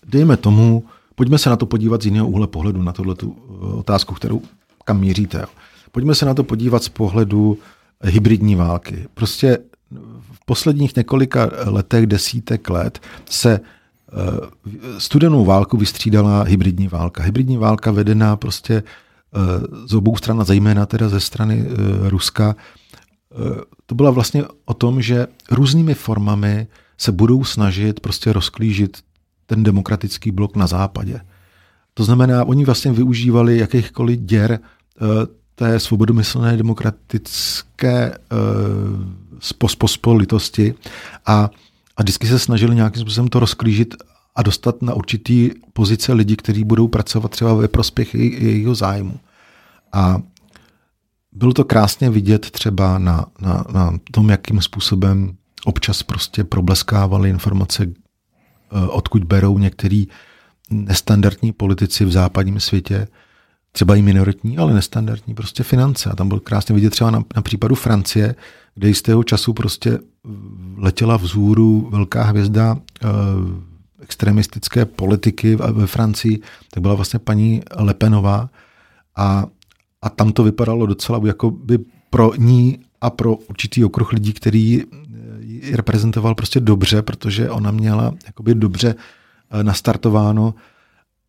dejme tomu, pojďme se na to podívat z jiného úhle pohledu, na tuhle tu eh, otázku, kterou kam míříte. Pojďme se na to podívat z pohledu hybridní války. Prostě posledních několika letech, desítek let se studenou válku vystřídala hybridní válka. Hybridní válka vedená prostě z obou stran, zejména teda ze strany Ruska, to byla vlastně o tom, že různými formami se budou snažit prostě rozklížit ten demokratický blok na západě. To znamená, oni vlastně využívali jakýchkoliv děr eh, té svobodomyslné demokratické uh, pospolitosti a, a vždycky se snažili nějakým způsobem to rozklížit a dostat na určitý pozice lidí, kteří budou pracovat třeba ve prospěch jejího zájmu. A bylo to krásně vidět třeba na, na, na tom, jakým způsobem občas prostě probleskávaly informace, eh, odkud berou některý nestandardní politici v západním světě, třeba i minoritní, ale nestandardní prostě finance. A tam byl krásně vidět třeba na, na případu Francie, kde jistého času prostě letěla vzhůru velká hvězda e, extremistické politiky ve Francii, tak byla vlastně paní Lepenová a, a tam to vypadalo docela jako by pro ní a pro určitý okruh lidí, který ji reprezentoval prostě dobře, protože ona měla jakoby dobře eh, nastartováno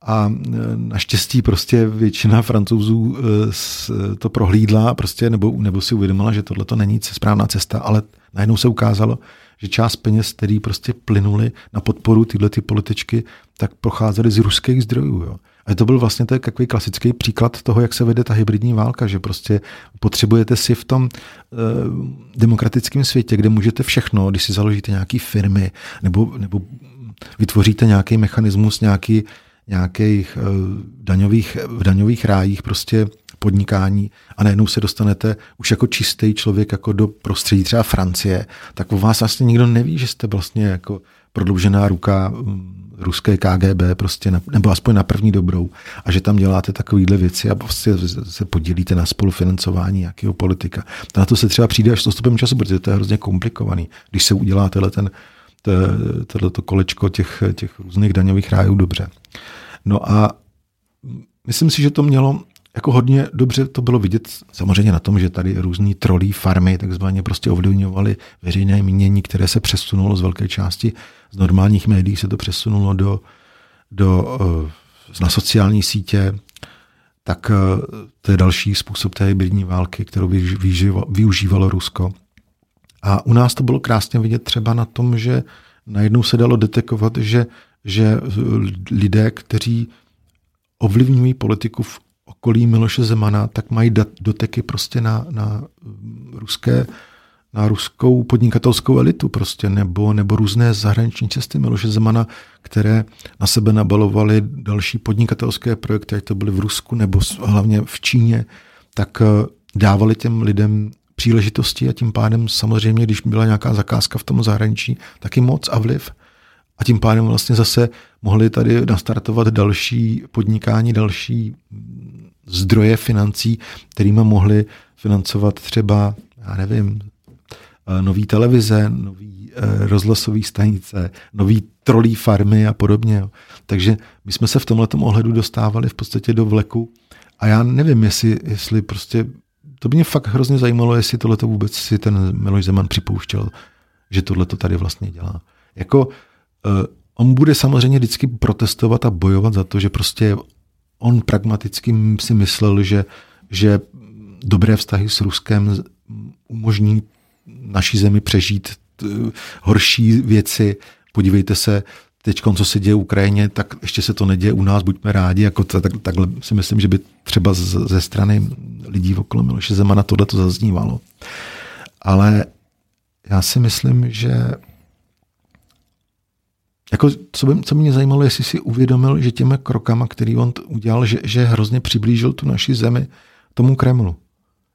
a eh, naštěstí prostě většina francouzů eh, to prohlídla prostě, nebo, nebo si uvědomila, že tohle to není správná cesta, ale najednou se ukázalo, že část peněz, který prostě plynuli na podporu tyhle ty političky, tak pocházely z ruských zdrojů. Jo. A to byl vlastně takový klasický příklad toho, jak se vede ta hybridní válka, že prostě potřebujete si v tom e, demokratickém světě, kde můžete všechno, když si založíte nějaké firmy nebo, nebo vytvoříte nějaký mechanismus, nějaký, nějakých e, daňových, v daňových rájích prostě podnikání a najednou se dostanete už jako čistý člověk jako do prostředí třeba Francie, tak o vás vlastně nikdo neví, že jste vlastně jako prodloužená ruka ruské KGB, prostě na, nebo aspoň na první dobrou, a že tam děláte takovéhle věci a prostě se podílíte na spolufinancování nějakého politika. Na to se třeba přijde až s postupem času, protože to je hrozně komplikovaný. Když se udělá tenhle ten, tohleto kolečko těch, těch různých daňových rájů dobře. No a myslím si, že to mělo jako hodně dobře to bylo vidět samozřejmě na tom, že tady různý trolí farmy takzvaně prostě ovlivňovaly veřejné mínění, které se přesunulo z velké části z normálních médií se to přesunulo do, do, eh, na sociální sítě, tak eh, to je další způsob té hybridní války, kterou využívalo Rusko. A u nás to bylo krásně vidět třeba na tom, že najednou se dalo detekovat, že, že lidé, kteří ovlivňují politiku v okolí Miloše Zemana, tak mají doteky prostě na, na ruské na ruskou podnikatelskou elitu prostě, nebo, nebo různé zahraniční cesty Miloše Zemana, které na sebe nabalovaly další podnikatelské projekty, ať to byly v Rusku nebo hlavně v Číně, tak eh, dávali těm lidem příležitosti a tím pádem samozřejmě, když byla nějaká zakázka v tom zahraničí, taky moc a vliv. A tím pádem vlastně zase mohli tady nastartovat další podnikání, další zdroje financí, kterými mohli financovat třeba, já nevím, Eh, nový televize, nový eh, rozhlasový stanice, nový trolí farmy a podobně. Takže my jsme se v tomhle ohledu dostávali v podstatě do vleku a já nevím, jestli, jestli prostě, to by mě fakt hrozně zajímalo, jestli tohle vůbec si ten Miloš Zeman připouštěl, že tohle to tady vlastně dělá. Jako, uh, on bude samozřejmě vždycky protestovat a bojovat za to, že prostě on pragmaticky si myslel, že, že dobré vztahy s Ruskem umožní naší zemi přežít horší věci. Podívejte se, teď, co se děje v Ukrajině, tak ještě se to neděje u nás, buďme rádi. Jako to, tak, takhle si myslím, že by třeba z, ze strany lidí okolo Miloše Zemana tohle to zaznívalo. Ale já si myslím, že jako, co, by, co mě zajímalo, jestli si uvědomil, že těmi krokama, který on udělal, že, že hrozně přiblížil tu naši zemi tomu Kremlu.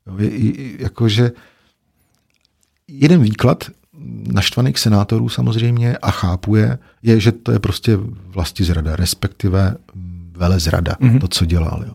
Jo, je, jako, že jeden výklad naštvaných senátorů samozřejmě a chápu je, je, že to je prostě vlasti zrada, respektive velezrada, mm-hmm. to, co dělal. Jo.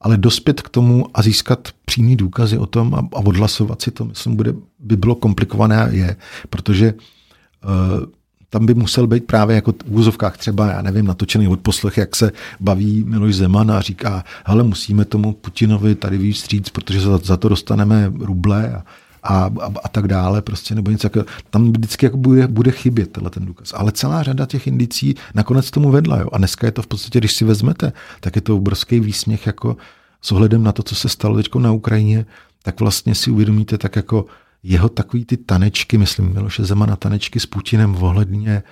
Ale dospět k tomu a získat přímý důkazy o tom a, a odhlasovat si to, myslím, bude, by bylo komplikované je, protože uh, tam by musel být právě jako v úzovkách třeba, já nevím, natočený odposlech, jak se baví Miloš Zeman a říká, hele, musíme tomu Putinovi tady víc stříc, protože za, za to dostaneme ruble a, a, a, a tak dále, prostě, nebo něco jako, tam vždycky jako bude, bude chybět tenhle ten důkaz. Ale celá řada těch indicí nakonec tomu vedla. Jo? A dneska je to v podstatě, když si vezmete, tak je to obrovský výsměch jako s ohledem na to, co se stalo teď na Ukrajině, tak vlastně si uvědomíte tak jako jeho takový ty tanečky, myslím, Miloše Zemana tanečky s Putinem ohledně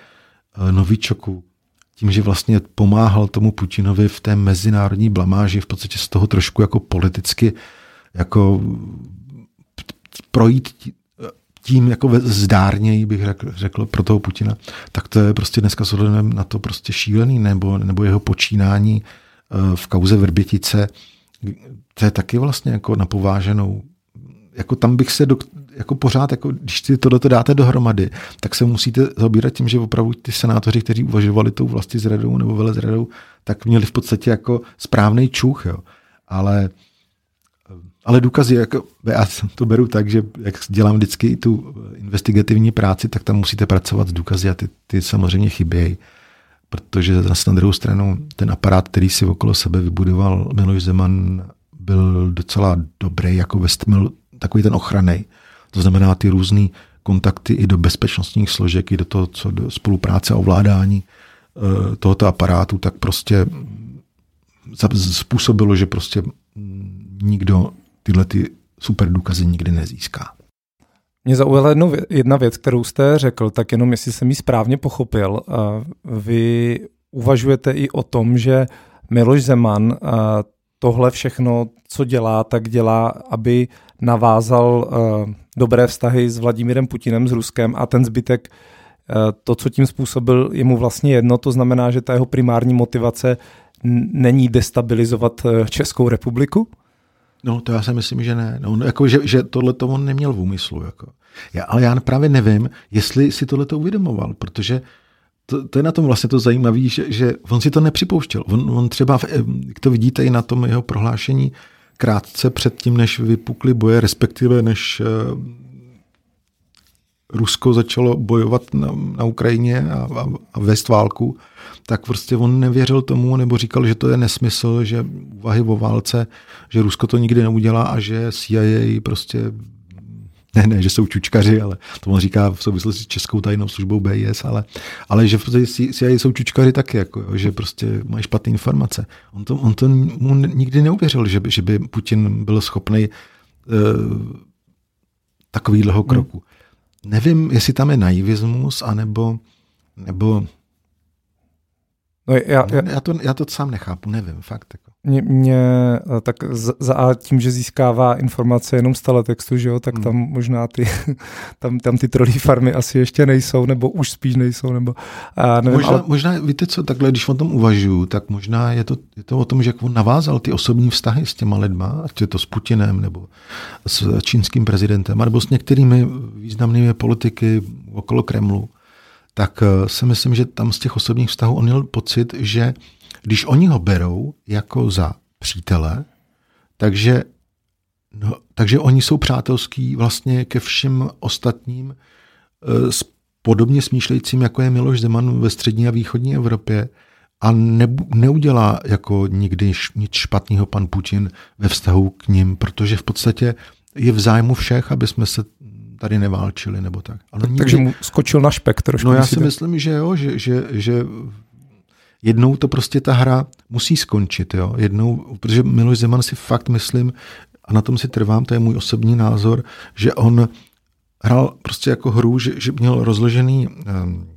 eh, Novičoku, tím, že vlastně pomáhal tomu Putinovi v té mezinárodní blamáži, v podstatě z toho trošku jako politicky jako projít tím jako zdárněji, bych řekl, řekl pro toho Putina, tak to je prostě dneska s na to prostě šílený, nebo, nebo jeho počínání eh, v kauze Vrbětice, to je taky vlastně jako napováženou jako tam bych se do, jako pořád, jako když si tohle dáte dohromady, tak se musíte zabírat tím, že opravdu ty senátoři, kteří uvažovali tou vlasti zradou nebo velezradou, tak měli v podstatě jako správný čuch, jo. Ale, ale důkazy, jako, já to beru tak, že jak dělám vždycky tu investigativní práci, tak tam musíte pracovat s důkazy a ty, ty samozřejmě chybějí protože zase na druhou stranu ten aparát, který si okolo sebe vybudoval Miloš Zeman, byl docela dobrý, jako měl takový ten ochranný. To znamená ty různé kontakty i do bezpečnostních složek, i do toho, co do spolupráce a ovládání eh, tohoto aparátu, tak prostě způsobilo, že prostě nikdo tyhle ty super důkazy nikdy nezíská. Mě zaujala jedna věc, kterou jste řekl, tak jenom jestli jsem ji správně pochopil. Vy uvažujete i o tom, že Miloš Zeman tohle všechno, co dělá, tak dělá, aby navázal dobré vztahy s Vladimírem Putinem, s Ruskem a ten zbytek, to, co tím způsobil, je mu vlastně jedno. To znamená, že ta jeho primární motivace není destabilizovat Českou republiku? No, to já si myslím, že ne. No, jako, že, že tohle to on neměl v úmyslu. Jako. Já, ale já právě nevím, jestli si tohle to uvědomoval, protože to, to je na tom vlastně to zajímavé, že, že on si to nepřipouštěl. On, on třeba, jak to vidíte i na tom jeho prohlášení, krátce před tím, než vypukly boje, respektive než uh, Rusko začalo bojovat na, na Ukrajině a, a, a vést válku, tak prostě on nevěřil tomu, nebo říkal, že to je nesmysl, že úvahy o válce, že Rusko to nikdy neudělá a že CIA prostě ne, ne, že jsou čučkaři, ale to on říká v souvislosti s českou tajnou službou BIS, ale, ale že v podstatě CIA jsou čučkaři taky, jako, že prostě mají špatné informace. On to, on to mu nikdy neuvěřil, že by, že by Putin byl schopný uh, takovýhleho kroku. Hmm. Nevím, jestli tam je naivismus, anebo nebo No já, já, já, to, já to sám nechápu, nevím, fakt. Jako. Mě, mě eh, tak za a tím, že získává informace jenom z teletextu, že jo, tak hmm. tam možná ty, tam, tam ty trolí farmy asi ještě nejsou, nebo už spíš nejsou, nebo a nevím, možná, ale... možná, víte co, takhle, když o tom uvažuju, tak možná je to, je to o tom, že jak on navázal ty osobní vztahy s těma lidma, ať je to s Putinem, nebo s čínským prezidentem, nebo s některými významnými politiky okolo Kremlu, tak eh, si myslím, že tam z těch osobních vztahů on měl pocit, že když oni ho berou jako za přítele, takže, no, takže oni jsou přátelský vlastně ke všem ostatním s podobně smýšlejícím, jako je Miloš Zeman ve střední a východní Evropě a ne, neudělá jako nikdy nic špatného pan Putin ve vztahu k ním, protože v podstatě je v zájmu všech, aby jsme se tady neválčili nebo tak. Ale tak nikdy... Takže mu skočil na špek trošku. No já si myslím, že jo, že, že, že jednou to prostě ta hra musí skončit. Jo? Jednou, protože Miloš Zeman si fakt myslím, a na tom si trvám, to je můj osobní názor, že on hrál prostě jako hru, že, že měl rozložený um,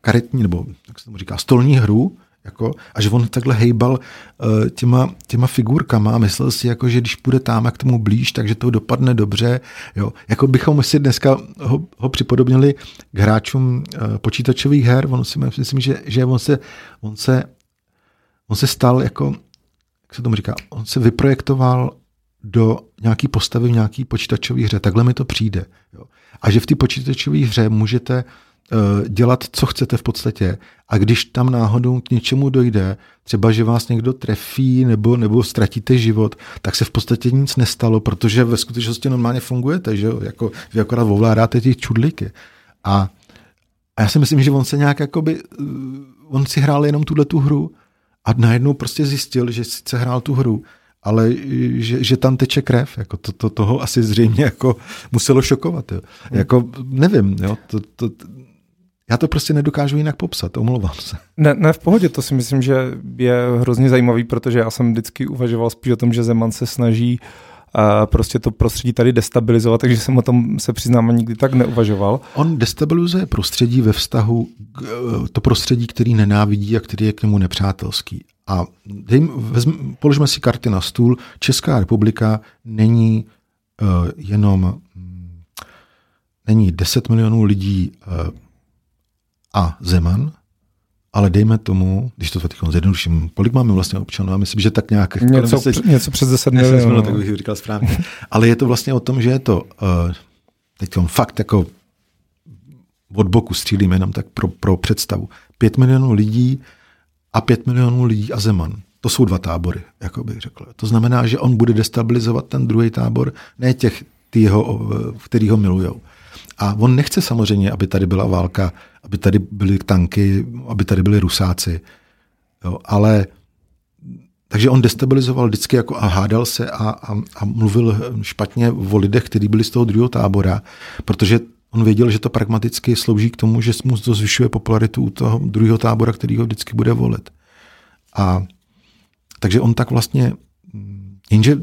karetní, nebo jak se tomu říká, stolní hru, jako, a že on takhle hejbal uh, těma, těma figurkama a myslel si, jako, že když půjde tam k tomu blíž, takže to dopadne dobře. Jo. Jako bychom si dneska ho, ho připodobnili k hráčům uh, počítačových her. On si myslím, že, že on, se, on, se, on se stal jako, jak se tomu říká, on se vyprojektoval do nějaký postavy v nějaký počítačové hře. Takhle mi to přijde. Jo. A že v té počítačové hře můžete Eh, dělat, co chcete v podstatě. A když tam náhodou k něčemu dojde, třeba, že vás někdo trefí nebo, nebo ztratíte život, tak se v podstatě nic nestalo, protože ve skutečnosti normálně fungujete, že jo? Jako, vy akorát ovládáte těch čudliky. A, a já si myslím, že on se nějak jakoby, eh, on si hrál jenom tuhle tu hru a najednou prostě zjistil, že sice hrál tu hru, ale že, že tam teče krev. Jako to, to, toho asi zřejmě jako muselo šokovat. Jo. Hmm. Jako nevím, jo, to, to, já to prostě nedokážu jinak popsat, omlouvám se. Ne, ne, v pohodě, to si myslím, že je hrozně zajímavý, protože já jsem vždycky uvažoval spíš o tom, že Zeman se snaží uh, prostě to prostředí tady destabilizovat, takže jsem o tom se přiznám nikdy tak neuvažoval. On destabilizuje prostředí ve vztahu k, eh, to prostředí, který nenávidí a který je k němu nepřátelský. A dejme, vezm, položme si karty na stůl. Česká republika není uh, jenom mm, není 10 milionů lidí uh, a Zeman, ale dejme tomu, když to teď zjednoduším, kolik máme vlastně občanů? Já myslím, že tak nějak... Něco, deset, něco přes 10 milionů. Tak bych říkal správně. ale je to vlastně o tom, že je to uh, teď fakt jako od boku střílím jenom tak pro, pro představu. Pět milionů lidí a pět milionů lidí a Zeman. To jsou dva tábory, jako bych řekl. To znamená, že on bude destabilizovat ten druhý tábor, ne těch, ty jeho, který ho milujou. A on nechce samozřejmě, aby tady byla válka, aby tady byly tanky, aby tady byli rusáci. Jo, ale takže on destabilizoval vždycky jako a hádal se a, a, a mluvil špatně o lidech, kteří byli z toho druhého tábora, protože on věděl, že to pragmaticky slouží k tomu, že mu to zvyšuje popularitu u toho druhého tábora, který ho vždycky bude volit. A takže on tak vlastně, jenže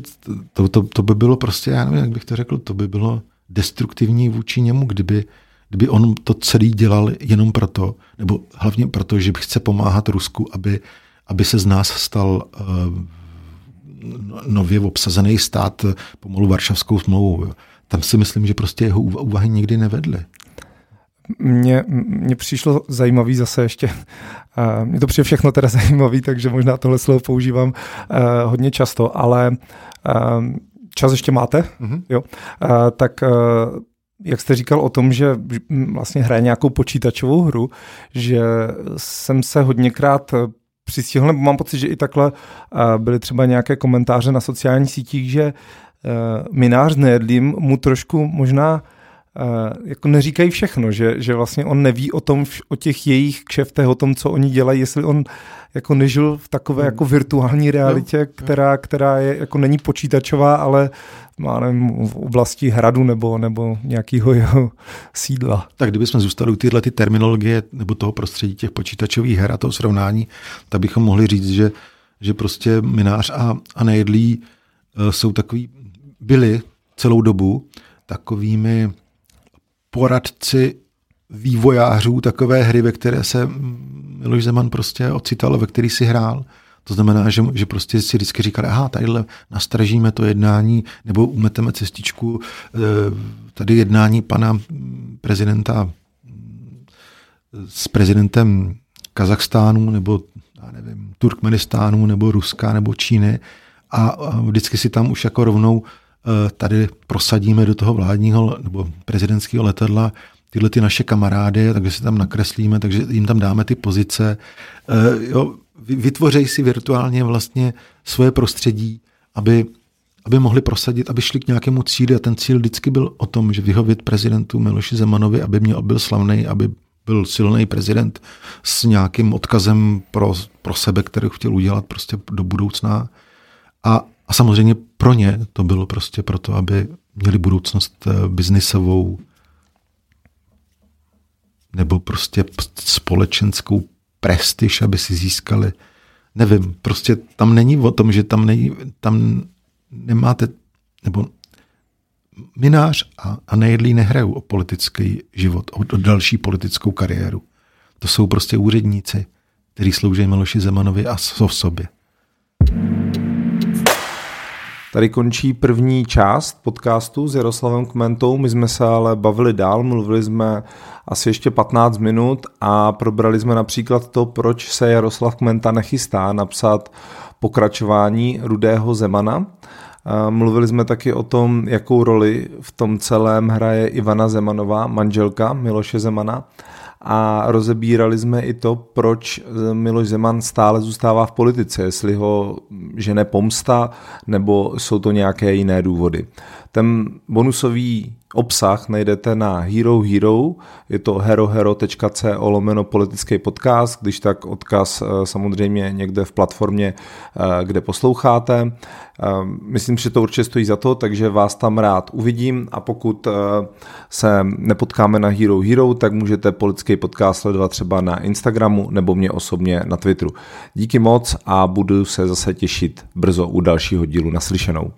to, to, to by bylo prostě, já nevím, jak bych to řekl, to by bylo destruktivní vůči němu, kdyby, kdyby on to celý dělal jenom proto, nebo hlavně proto, že chce pomáhat Rusku, aby, aby se z nás stal uh, nově obsazený stát pomalu Varšavskou smlouvou. Tam si myslím, že prostě jeho úvahy nikdy nevedly. Mně, mně přišlo zajímavý zase ještě, mě to přijde všechno teda zajímavý, takže možná tohle slovo používám uh, hodně často, ale čas ještě máte, mm-hmm. jo, uh, tak uh, jak jste říkal o tom, že vlastně hraje nějakou počítačovou hru, že jsem se hodněkrát přistihl, nebo mám pocit, že i takhle byly třeba nějaké komentáře na sociálních sítích, že minář Nejedlím mu trošku možná Uh, jako neříkají všechno, že, že vlastně on neví o tom, o těch jejich kšeftech, o tom, co oni dělají, jestli on jako nežil v takové jako virtuální realitě, která, která je jako není počítačová, ale má nevím, v oblasti hradu nebo, nebo nějakého jeho sídla. Tak kdybychom zůstali u tyhle ty terminologie nebo toho prostředí těch počítačových her a toho srovnání, tak bychom mohli říct, že, že prostě Minář a, a Nejedlí uh, jsou takový, byli celou dobu takovými poradci vývojářů takové hry, ve které se Miloš Zeman prostě ocital, ve který si hrál. To znamená, že, že prostě si vždycky říkali, aha, tadyhle nastražíme to jednání, nebo umeteme cestičku, eh, tady jednání pana prezidenta s prezidentem Kazachstánu, nebo já nevím, Turkmenistánu, nebo Ruska, nebo Číny a vždycky si tam už jako rovnou tady prosadíme do toho vládního nebo prezidentského letadla tyhle ty naše kamarády, takže si tam nakreslíme, takže jim tam dáme ty pozice. Uh, jo, vytvořej si virtuálně vlastně svoje prostředí, aby, aby mohli prosadit, aby šli k nějakému cíli a ten cíl vždycky byl o tom, že vyhovět prezidentu Miloši Zemanovi, aby měl, byl slavný, aby byl silný prezident s nějakým odkazem pro, pro sebe, který chtěl udělat prostě do budoucna. A, a samozřejmě pro ně to bylo prostě proto, aby měli budoucnost eh, biznisovou, nebo prostě společenskou prestiž, aby si získali. Nevím, prostě tam není o tom, že tam, není, tam nemáte, nebo Minář a, a Nejedlí nehrajou o politický život, o, o další politickou kariéru. To jsou prostě úředníci, kteří slouží Miloši Zemanovi a jsou v sobě. Tady končí první část podcastu s Jaroslavem Kmentou. My jsme se ale bavili dál, mluvili jsme asi ještě 15 minut a probrali jsme například to, proč se Jaroslav Kmenta nechystá napsat pokračování Rudého Zemana. Mluvili jsme taky o tom, jakou roli v tom celém hraje Ivana Zemanová, manželka Miloše Zemana a rozebírali jsme i to, proč Miloš Zeman stále zůstává v politice, jestli ho žene pomsta, nebo jsou to nějaké jiné důvody. Ten bonusový obsah najdete na Hero Hero, je to herohero.co lomeno politický podcast, když tak odkaz samozřejmě někde v platformě, kde posloucháte. Myslím, že to určitě stojí za to, takže vás tam rád uvidím a pokud se nepotkáme na Hero Hero, tak můžete politický podcast sledovat třeba na Instagramu nebo mě osobně na Twitteru. Díky moc a budu se zase těšit brzo u dalšího dílu naslyšenou.